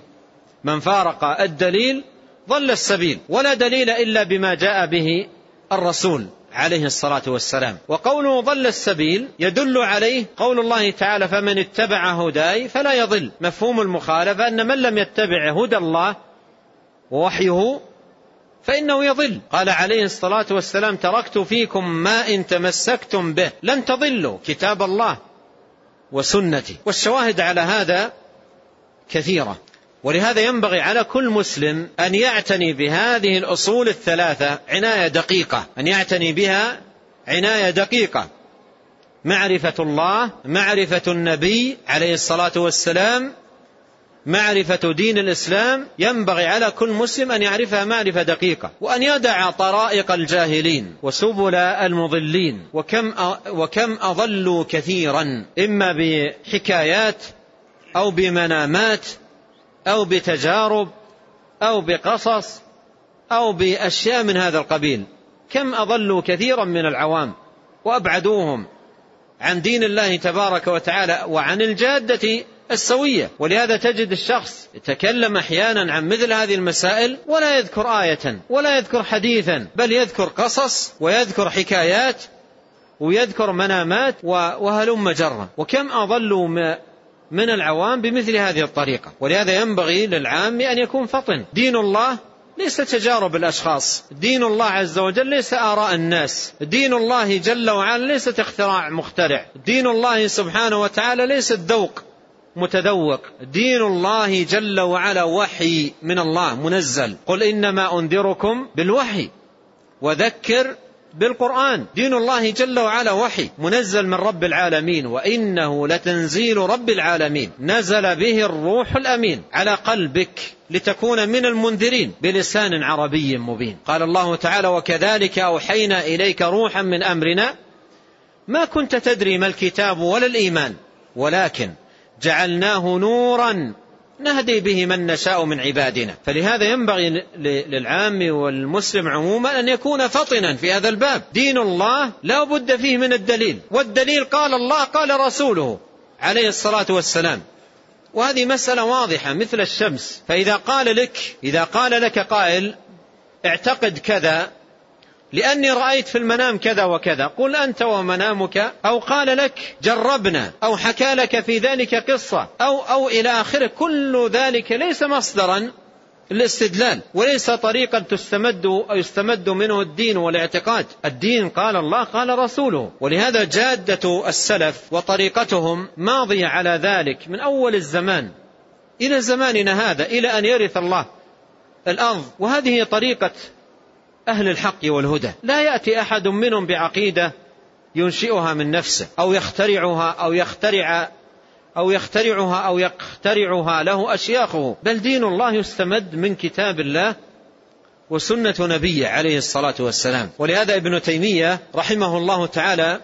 من فارق الدليل ضل السبيل ولا دليل إلا بما جاء به الرسول عليه الصلاة والسلام. وقوله ضل السبيل يدل عليه قول الله تعالى فمن اتبع هداي فلا يضل مفهوم المخالفة أن من لم يتبع هدى الله ووحيه فإنه يضل. قال عليه الصلاة والسلام تركت فيكم ما إن تمسكتم به لن تضلوا كتاب الله. وسنتي. والشواهد على هذا كثيرة. ولهذا ينبغي على كل مسلم أن يعتني بهذه الأصول الثلاثة عناية دقيقة. أن يعتني بها عناية دقيقة. معرفة الله معرفة النبي عليه الصلاة والسلام معرفة دين الإسلام ينبغي على كل مسلم أن يعرفها معرفة دقيقة وأن يدع طرائق الجاهلين وسبل المضلين وكم وكم أضلوا كثيرا إما بحكايات أو بمنامات أو بتجارب أو بقصص أو بأشياء من هذا القبيل. كم أضلوا كثيرا من العوام وأبعدوهم عن دين الله تبارك وتعالى وعن الجادة السوية. ولهذا تجد الشخص يتكلم أحيانا عن مثل هذه المسائل ولا يذكر آية ولا يذكر حديثا بل يذكر قصص ويذكر حكايات ويذكر منامات وهلم جرا. وكم أضلوا من العوام بمثل هذه الطريقة. ولهذا ينبغي للعام أن يكون فطن. دين الله ليس تجارب الأشخاص. دين الله عز وجل ليس آراء الناس. دين الله جل وعلا ليست اختراع مخترع. دين الله سبحانه وتعالى ليس الذوق. متذوق. دين الله جل وعلا وحي من الله منزل. قل إنما أنذركم بالوحي وذكر بالقرآن. دين الله جل وعلا وحي منزل من رب العالمين. وإنه لتنزيل رب العالمين. نزل به الروح الأمين. على قلبك لتكون من المنذرين. بلسان عربي مبين. قال الله تعالى وكذلك أوحينا إليك روحا من أمرنا. ما كنت تدري ما الكتاب ولا الإيمان. ولكن جعلناه نورا نهدي به من نشاء من عبادنا. فلهذا ينبغي للعام والمسلم عموما أن يكون فطنا في هذا الباب. دين الله لا بد فيه من الدليل. والدليل قال الله قال رسوله عليه الصلاة والسلام. وهذه مسألة واضحة مثل الشمس. فإذا قال لك إذا قال لك قائل اعتقد كذا لأني رأيت في المنام كذا وكذا. قل أنت ومنامك أو قال لك جربنا أو حكى لك في ذلك قصة أو, أو إلى آخره. كل ذلك ليس مصدرا الاستدلال وليس طريقا تستمد يستمد منه الدين والاعتقاد. الدين قال الله قال رسوله. ولهذا جادة السلف وطريقتهم ماضية على ذلك من أول الزمان. إلى زماننا هذا إلى أن يرث الله الأرض. وهذه طريقة أهل الحق والهدى. لا يأتي أحد منهم بعقيدة ينشئها من نفسه أو يخترعها أو يخترع أو يخترعها أو يخترعها. له أشياخه بل دين الله يستمد من كتاب الله وسنة نبيه عليه الصلاة والسلام. ولهذا ابن تيمية رحمه الله تعالى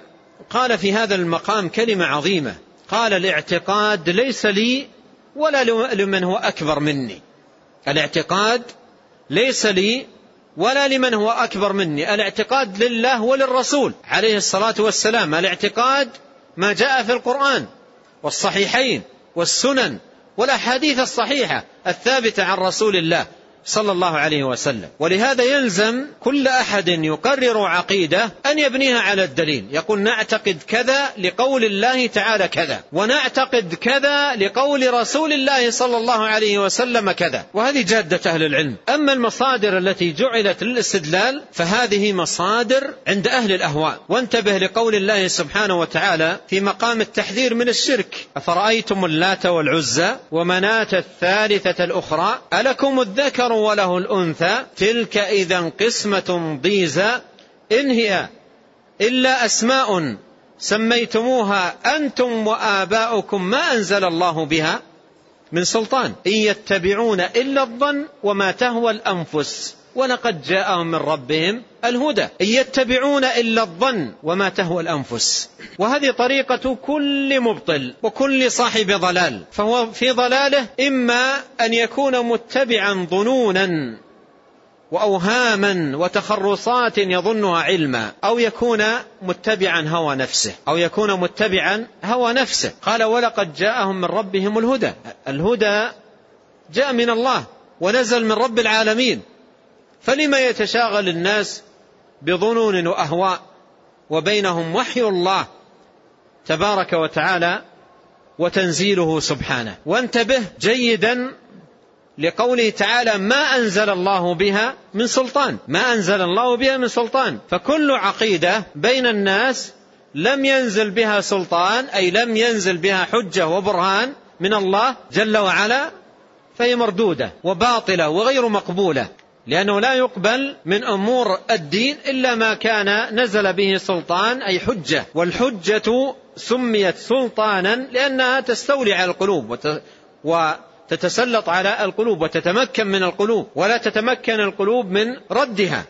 قال في هذا المقام كلمة عظيمة. قال الاعتقاد ليس لي ولا لمن هو أكبر مني. الاعتقاد ليس لي ولا لمن هو أكبر مني. الاعتقاد لله وللرسول عليه الصلاة والسلام. الاعتقاد ما جاء في القرآن والصحيحين والسنن والأحاديث الصحيحة الثابتة عن رسول الله. صلى الله عليه وسلم. ولهذا يلزم كل أحد يقرر عقيدة أن يبنيها على الدليل. يقول نعتقد كذا لقول الله تعالى كذا ونعتقد كذا لقول رسول الله صلى الله عليه وسلم كذا. وهذه جادة أهل العلم. أما المصادر التي جعلت للاستدلال فهذه مصادر عند أهل الأهواء. وانتبه لقول الله سبحانه وتعالى في مقام التحذير من الشرك. أفرأيتم اللات والعزى ومناة الثالثة الأخرى؟ ألكم الذكر الذكر وله الأنثى تلك إذا قسمة ضيزى إن هي إلا أسماء سميتموها أنتم وآباؤكم ما أنزل الله بها من سلطان إن يتبعون إلا الظن وما تهوى الأنفس. ولقد جاءهم من ربهم الهدى. إن يتبعون إلا الظن وما تهوى الأنفس. وهذه طريقة كل مبطل وكل صاحب ضلال. فهو في ضلاله إما أن يكون متبعا ظنونا وأوهاما وتخرصات يظنها علما أو يكون متبعا هوى نفسه أو يكون متبعا هوى نفسه. قال ولقد جاءهم من ربهم الهدى. الهدى جاء من الله ونزل من رب العالمين. فلما يتشاغل الناس بظنون وأهواء وبينهم وحي الله تبارك وتعالى وتنزيله سبحانه. وانتبه جيدا لقوله تعالى ما أنزل الله بها من سلطان. ما أنزل الله بها من سلطان. فكل عقيدة بين الناس لم ينزل بها سلطان أي لم ينزل بها حجة وبرهان من الله جل وعلا فهي مردودة وباطلة وغير مقبولة. لأنه لا يقبل من أمور الدين إلا ما كان نزل به سلطان أي حجة. والحجة سميت سلطانا لأنها تستولي على القلوب وتتسلط على القلوب وتتمكن من القلوب ولا تتمكن القلوب من ردها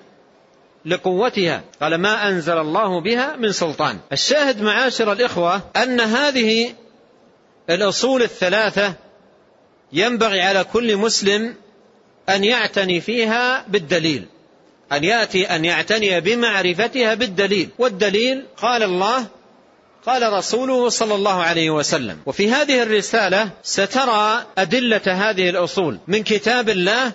لقوتها. قال ما أنزل الله بها من سلطان. الشاهد معاشر الإخوة أن هذه الأصول الثلاثة ينبغي على كل مسلم أن يعتني فيها بالدليل. أن يأتي أن يعتني بمعرفتها بالدليل. والدليل قال الله قال رسوله صلى الله عليه وسلم. وفي هذه الرسالة سترى أدلة هذه الأصول من كتاب الله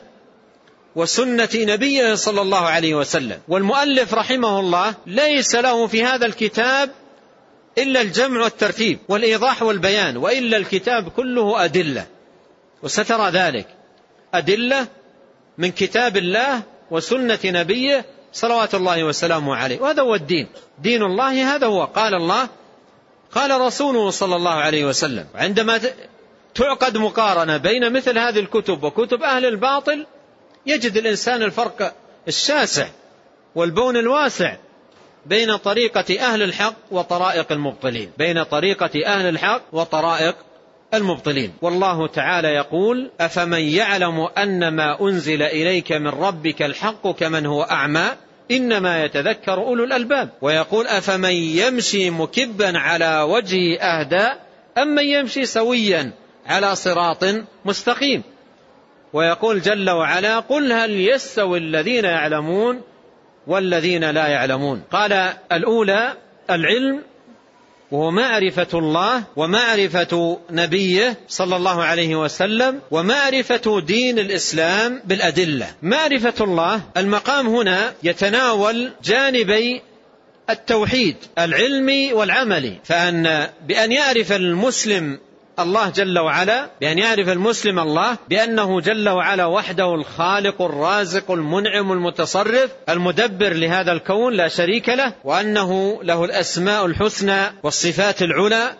وسنة نبيه صلى الله عليه وسلم. والمؤلف رحمه الله ليس له في هذا الكتاب إلا الجمع والترتيب والإيضاح والبيان وإلا الكتاب كله أدلة. وسترى ذلك. أدلة من كتاب الله وسنة نبيه صلوات الله وسلامه عليه. وهذا هو الدين. دين الله هذا هو. قال الله قال رسوله صلى الله عليه وسلم عندما تعقد مقارنة بين مثل هذه الكتب وكتب أهل الباطل يجد الإنسان الفرق الشاسع والبون الواسع بين طريقة أهل الحق وطرائق المبطلين بين طريقة أهل الحق وطرائق المبطلين. والله تعالى يقول أفمن يعلم أن ما أنزل إليك من ربك الحق كمن هو أعمى إنما يتذكر أولو الألباب. ويقول أفمن يمشي مكبا على وجهه أهدى أم من يمشي سويا على صراط مستقيم. ويقول جل وعلا قل هل يستوي الذين يعلمون والذين لا يعلمون. قال الأولى العلم وهو معرفة الله ومعرفة نبيه صلى الله عليه وسلم ومعرفة دين الإسلام بالأدلة. معرفة الله المقام هنا يتناول جانبي التوحيد العلمي والعملي. فأن بأن يعرف المسلم الله جل وعلا بأن يعرف المسلم الله بأنه جل وعلا وحده الخالق الرازق المنعم المتصرف المدبر لهذا الكون لا شريك له وأنه له الأسماء الحسنى والصفات العلى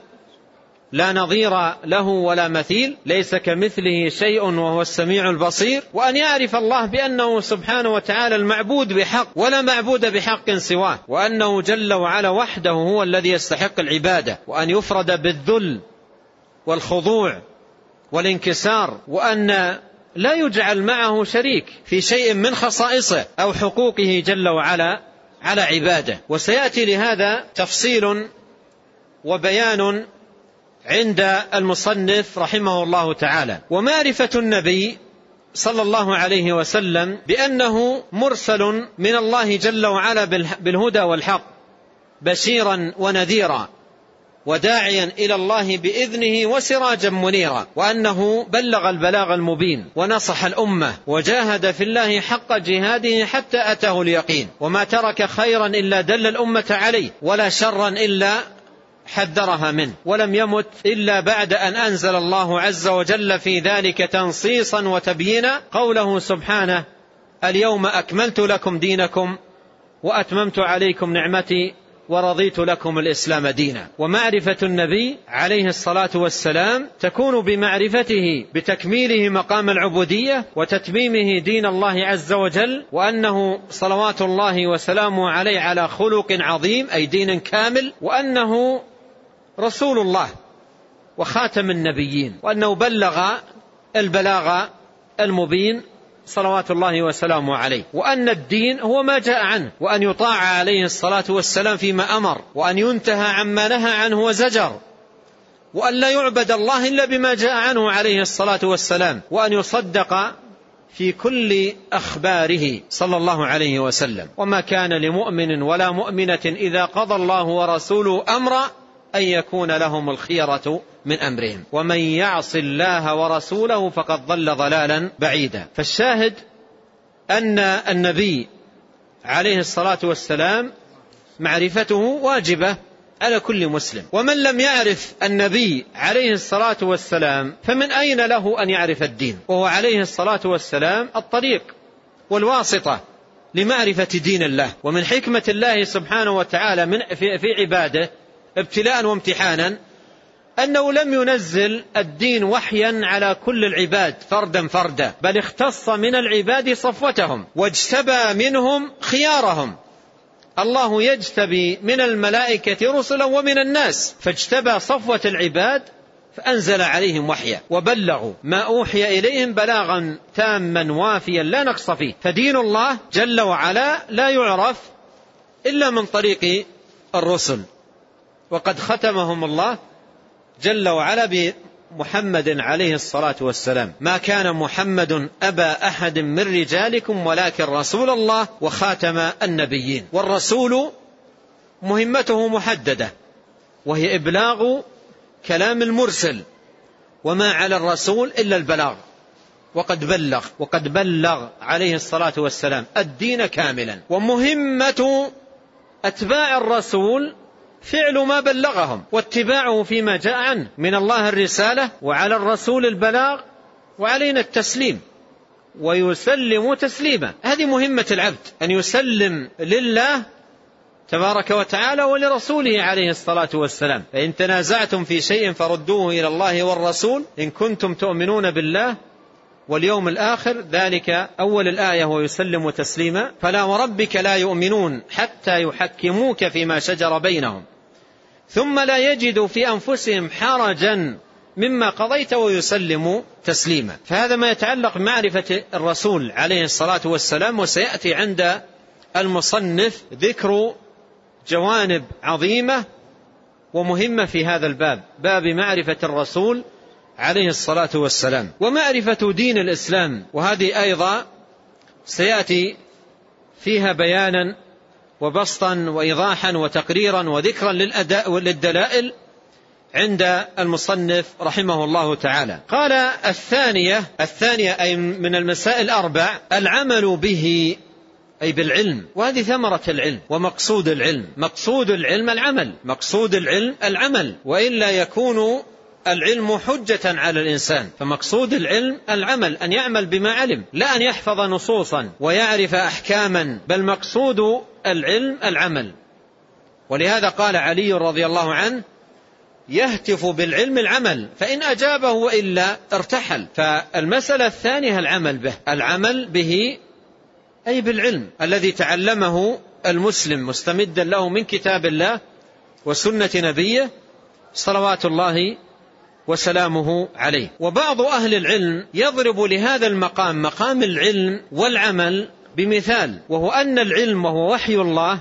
لا نظير له ولا مثيل ليس كمثله شيء وهو السميع البصير وأن يعرف الله بأنه سبحانه وتعالى المعبود بحق ولا معبود بحق سواه وأنه جل وعلا وحده هو الذي يستحق العبادة وأن يفرد بالذل والخضوع والانكسار وأن لا يجعل معه شريك في شيء من خصائصه أو حقوقه جل وعلا على عباده. وسيأتي لهذا تفصيل وبيان عند المصنف رحمه الله تعالى. ومعرفة النبي صلى الله عليه وسلم بأنه مرسل من الله جل وعلا بالهدى والحق بشيرا ونذيرا. وداعيا إلى الله بإذنه وسراجا منيرا وأنه بلغ البلاغ المبين ونصح الأمة وجاهد في الله حق جهاده حتى أتاه اليقين وما ترك خيرا إلا دل الأمة عليه ولا شرا إلا حذرها منه ولم يمت إلا بعد أن أنزل الله عز وجل في ذلك تنصيصا وتبيينا قوله سبحانه اليوم أكملت لكم دينكم وأتممت عليكم نعمتي ورضيت لكم الإسلام دينا. ومعرفة النبي عليه الصلاة والسلام تكون بمعرفته بتكميله مقام العبودية وتتميمه دين الله عز وجل وأنه صلوات الله وسلامه عليه على خلق عظيم أي دين كامل وأنه رسول الله وخاتم النبيين وأنه بلغ البلاغ المبين صلوات الله وسلامه عليه. وأن الدين هو ما جاء عنه. وأن يطاع عليه الصلاة والسلام فيما أمر. وأن ينتهى عما نهى عنه وزجر. وأن لا يعبد الله إلا بما جاء عنه عليه الصلاة والسلام. وأن يصدق في كل أخباره صلى الله عليه وسلم. وما كان لمؤمن ولا مؤمنة إذا قضى الله ورسوله أمرا أن يكون لهم الخيرة من أمرهم. ومن يعص الله ورسوله فقد ضل ضلالا بعيدا. فالشاهد أن النبي عليه الصلاة والسلام معرفته واجبة على كل مسلم. ومن لم يعرف النبي عليه الصلاة والسلام فمن أين له أن يعرف الدين؟ وهو عليه الصلاة والسلام الطريق والواسطة لمعرفة دين الله. ومن حكمة الله سبحانه وتعالى من في, عباده ابتلاء وامتحانا أنه لم ينزل الدين وحيا على كل العباد فردا فردا بل اختص من العباد صفوتهم واجتبى منهم خيارهم. الله يجتبي من الملائكة رسلا ومن الناس فاجتبى صفوة العباد فأنزل عليهم وحيا وبلغوا ما أوحي إليهم بلاغا تاما وافيا لا نقص فيه. فدين الله جل وعلا لا يعرف إلا من طريق الرسل. وقد ختمهم الله جل وعلا بمحمد عليه الصلاة والسلام. ما كان محمد أبا أحد من رجالكم ولكن رسول الله وخاتم النبيين. والرسول مهمته محددة وهي إبلاغ كلام المرسل وما على الرسول إلا البلاغ. وقد بلغ وقد بلغ عليه الصلاة والسلام الدين كاملا. ومهمة أتباع الرسول فعل ما بلغهم واتباعه فيما جاء عنه من الله الرسالة وعلى الرسول البلاغ وعلينا التسليم ويسلم تسليما. هذه مهمة العبد أن يسلم لله تبارك وتعالى ولرسوله عليه الصلاة والسلام. فإن تنازعتم في شيء فردوه إلى الله والرسول إن كنتم تؤمنون بالله واليوم الآخر ذلك أول الآية ويسلم تسليما. فلا وربك لا يؤمنون حتى يحكموك فيما شجر بينهم. ثم لا يجدوا في أنفسهم حرجا مما قضيت ويسلموا تسليما. فهذا ما يتعلق بمعرفة الرسول عليه الصلاة والسلام وسيأتي عند المصنف ذكر جوانب عظيمة ومهمة في هذا الباب باب معرفة الرسول عليه الصلاة والسلام. ومعرفة دين الإسلام وهذه أيضا سيأتي فيها بيانا وبسطا وإيضاحا وتقريرا وذكرا للدلائل عند المصنف رحمه الله تعالى. قال الثانية الثانية أي من المسائل الأربع العمل به أي بالعلم. وهذه ثمرة العلم ومقصود العلم. مقصود العلم العمل. مقصود العلم العمل. وإلا يكون العلم حجة على الإنسان فمقصود العلم العمل أن يعمل بما علم لا أن يحفظ نصوصا ويعرف أحكاما بل مقصود العلم العمل. ولهذا قال علي رضي الله عنه يهتف بالعلم العمل فإن أجابه وإلا ارتحل. فالمسألة الثانية العمل به العمل به أي بالعلم الذي تعلمه المسلم مستمدا له من كتاب الله وسنة نبيه صلوات الله وسلامه عليه. وبعض أهل العلم يضرب لهذا المقام مقام العلم والعمل بمثال وهو أن العلم وهو وحي الله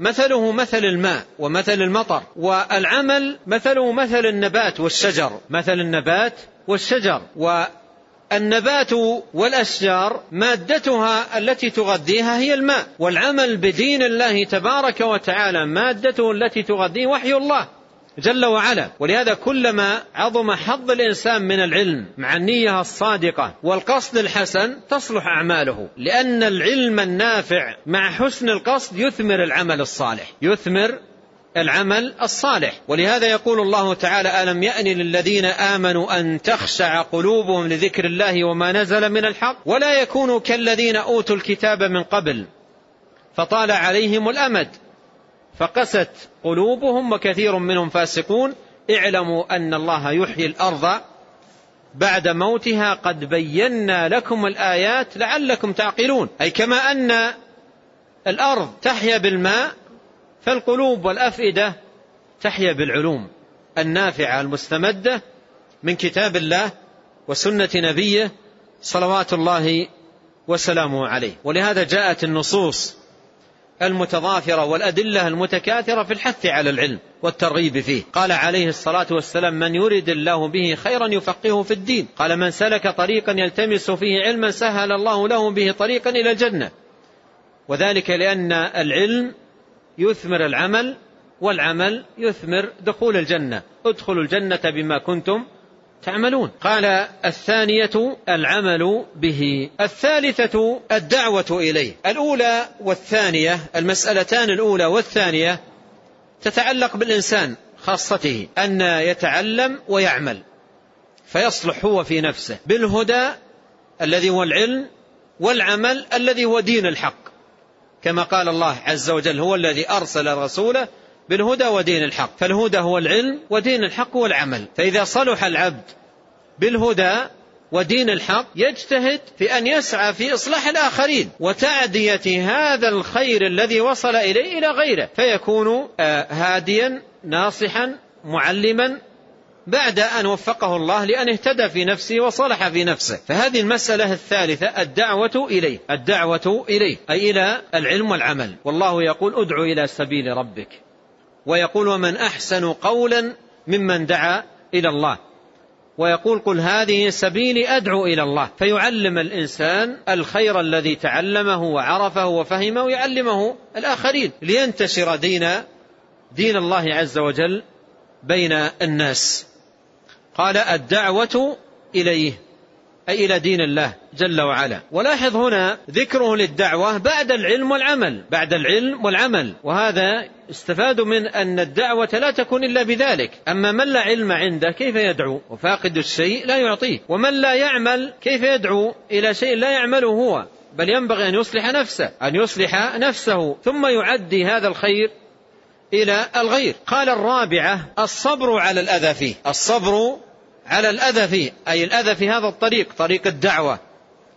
مثله مثل الماء ومثل المطر والعمل مثله مثل النبات والشجر مثل النبات والشجر. والنبات والأشجار مادتها التي تغذيها هي الماء والعمل بدين الله تبارك وتعالى مادته التي تغذيه وحي الله. جل وعلا. ولهذا كلما عظم حظ الإنسان من العلم مع النية الصادقة والقصد الحسن تصلح أعماله. لأن العلم النافع مع حسن القصد يثمر العمل الصالح. يثمر العمل الصالح. ولهذا يقول الله تعالى ألم يأن للذين آمنوا أن تخشع قلوبهم لذكر الله وما نزل من الحق؟ ولا يكونوا كالذين أوتوا الكتاب من قبل فطال عليهم الأمد. فقست قلوبهم وكثير منهم فاسقون. اعلموا أن الله يحيي الأرض بعد موتها. قد بينا لكم الآيات لعلكم تعقلون. أي كما أن الأرض تحيا بالماء فالقلوب والأفئدة تحيا بالعلوم النافعة المستمدة من كتاب الله وسنة نبيه صلوات الله وسلامه عليه. ولهذا جاءت النصوص المتضافرة والأدلة المتكاثرة في الحث على العلم والترغيب فيه. قال عليه الصلاة والسلام من يرد الله به خيرا يفقهه في الدين. قال من سلك طريقا يلتمس فيه علما سهل الله له به طريقا إلى الجنة. وذلك لأن العلم يثمر العمل والعمل يثمر دخول الجنة. ادخلوا الجنة بما كنتم تعملون. قال الثانية العمل به الثالثة الدعوة إليه. الأولى والثانية المسألتان الأولى والثانية تتعلق بالإنسان خاصته أن يتعلم ويعمل فيصلح هو في نفسه بالهدى الذي هو العلم والعمل الذي هو دين الحق. كما قال الله عز وجل هو الذي أرسل رسوله بالهدى ودين الحق. فالهدى هو العلم ودين الحق هو العمل. فإذا صلح العبد بالهدى ودين الحق يجتهد في أن يسعى في إصلاح الآخرين وتعدية هذا الخير الذي وصل إليه إلى غيره. فيكون آه، هاديا ناصحا معلما بعد أن وفقه الله لأن اهتدى في نفسه وصلح في نفسه. فهذه المسألة الثالثة الدعوة إليه. الدعوة إليه أي إلى العلم والعمل. والله يقول ادعو إلى سبيل ربك. ويقول ومن أحسن قولا ممن دعا إلى الله. ويقول قل هذه سبيلي أدعو إلى الله. فيعلم الإنسان الخير الذي تعلمه وعرفه وفهمه يعلمه الآخرين لينتشر دين دين الله عز وجل بين الناس. قال الدعوة إليه. أي إلى دين الله جل وعلا. ولاحظ هنا ذكره للدعوة بعد العلم والعمل بعد العلم والعمل. وهذا استفاد من أن الدعوة لا تكون إلا بذلك. أما من لا علم عنده كيف يدعو؟ وفاقد الشيء لا يعطيه. ومن لا يعمل كيف يدعو إلى شيء لا يعمله هو؟ بل ينبغي أن يصلح نفسه أن يصلح نفسه. ثم يعدي هذا الخير إلى الغير. قال الرابعة الصبر على الأذى فيه. الصبر على الأذى فيه أي الأذى في هذا الطريق طريق الدعوة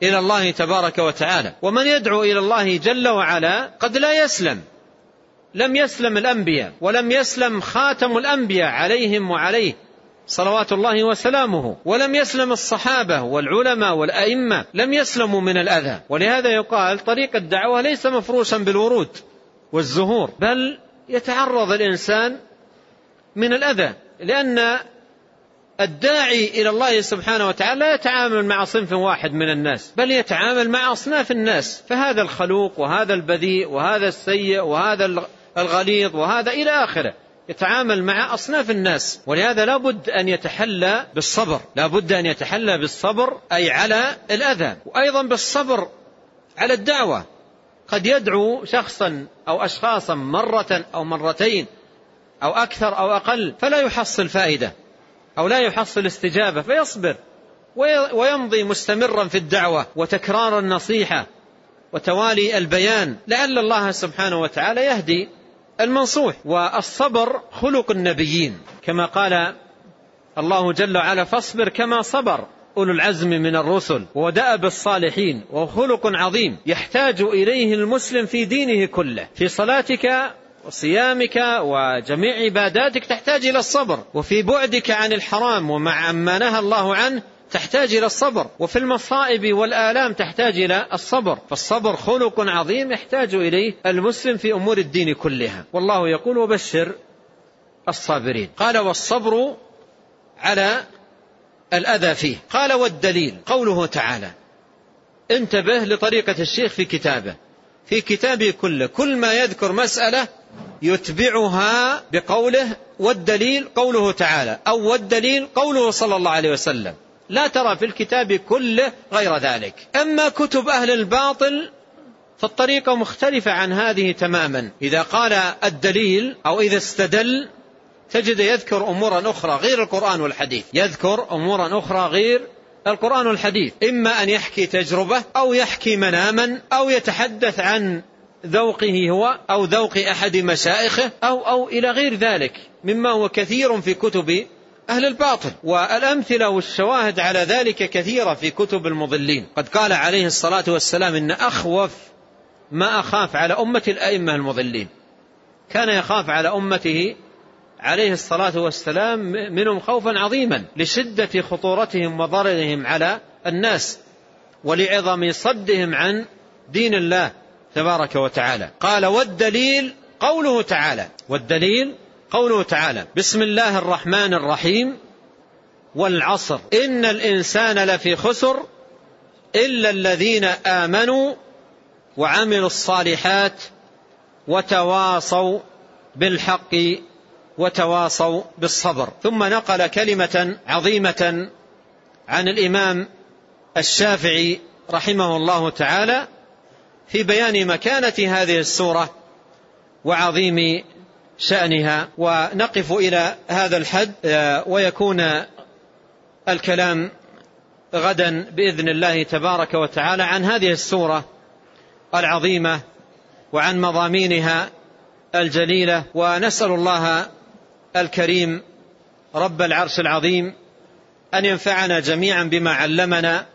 إلى الله تبارك وتعالى. ومن يدعو إلى الله جل وعلا قد لا يسلم. لم يسلم الأنبياء ولم يسلم خاتم الأنبياء عليهم وعليه صلوات الله وسلامه ولم يسلم الصحابة والعلماء والأئمة لم يسلموا من الأذى. ولهذا يقال طريق الدعوة ليس مفروشا بالورود والزهور بل يتعرض الإنسان من الأذى لأن الداعي إلى الله سبحانه وتعالى لا يتعامل مع صنف واحد من الناس بل يتعامل مع أصناف الناس فهذا الخلوق وهذا البذيء وهذا السيء وهذا الغليظ وهذا إلى آخره. يتعامل مع أصناف الناس ولهذا لا بد أن يتحلى بالصبر لا بد أن يتحلى بالصبر أي على الأذى وأيضا بالصبر على الدعوة. قد يدعو شخصا أو أشخاصا مرة أو مرتين أو أكثر أو أقل فلا يحصل فائدة. أو لا يحصل استجابة فيصبر. ويمضي مستمرا في الدعوة وتكرار النصيحة وتوالي البيان. لعل الله سبحانه وتعالى يهدي المنصوح والصبر خلق النبيين. كما قال الله جل وعلا فاصبر كما صبر أولو العزم من الرسل ودأب الصالحين وخلق عظيم يحتاج إليه المسلم في دينه كله. في صلاتك وصيامك وجميع عباداتك تحتاج إلى الصبر. وفي بعدك عن الحرام ومع ما نهى الله عنه تحتاج إلى الصبر. وفي المصائب والآلام تحتاج إلى الصبر. فالصبر خلق عظيم يحتاج إليه المسلم في أمور الدين كلها. والله يقول وبشر الصابرين قال والصبر على الأذى فيه قال والدليل قوله تعالى انتبه لطريقة الشيخ في كتابه في كتابه كله. كل ما يذكر مسألة يتبعها بقوله والدليل قوله تعالى أو والدليل قوله صلى الله عليه وسلم. لا ترى في الكتاب كله غير ذلك. أما كتب أهل الباطل فالطريقة مختلفة عن هذه تماما. إذا قال الدليل أو إذا استدل تجد يذكر أمورا أخرى غير القرآن والحديث. يذكر أمورا أخرى غير القرآن والحديث إما أن يحكي تجربة أو يحكي مناما أو يتحدث عن ذوقه هو أو ذوق أحد مشائخه أو أو إلى غير ذلك. مما هو كثير في كتب أهل الباطل. والأمثلة والشواهد على ذلك كثيرة في كتب المضلين. قد قال عليه الصلاة والسلام إن أخوف ما أخاف على أمة الأئمة المضلين. كان يخاف على أمته عليه الصلاة والسلام منهم خوفا عظيما لشدة خطورتهم وضررهم على الناس ولعظم صدهم عن دين الله تبارك وتعالى. قال والدليل قوله تعالى والدليل قوله تعالى بسم الله الرحمن الرحيم والعصر إن الإنسان لفي خسر إلا الذين آمنوا وعملوا الصالحات وتواصوا بالحق وتواصوا بالصبر. ثم نقل كلمة عظيمة عن الإمام الشافعي رحمه الله تعالى في بيان مكانة هذه السورة وعظيم شأنها. ونقف إلى هذا الحد آه، ويكون الكلام غدا بإذن الله تبارك وتعالى عن هذه السورة العظيمة وعن مضامينها الجليلة. ونسأل الله الكريم رب العرش العظيم أن ينفعنا جميعا بما علمنا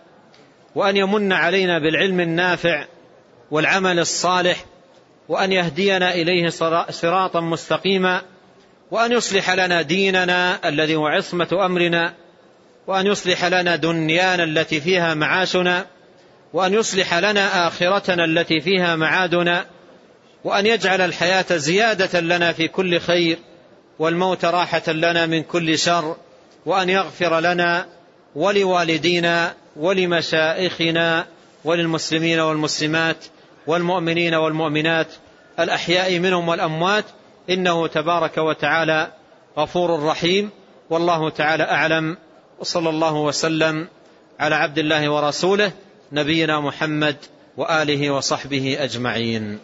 وأن يمن علينا بالعلم النافع والعمل الصالح وأن يهدينا إليه صراطا مستقيما وأن يصلح لنا ديننا الذي هو عصمة أمرنا وأن يصلح لنا دنيانا التي فيها معاشنا وأن يصلح لنا آخرتنا التي فيها معادنا وأن يجعل الحياة زيادة لنا في كل خير. والموت راحة لنا من كل شر وأن يغفر لنا ولوالدينا ولمشائخنا وللمسلمين والمسلمات والمؤمنين والمؤمنات الأحياء منهم والأموات. إنه تبارك وتعالى غفور رحيم والله تعالى أعلم وصلى الله وسلم على عبد الله ورسوله نبينا محمد وآله وصحبه أجمعين.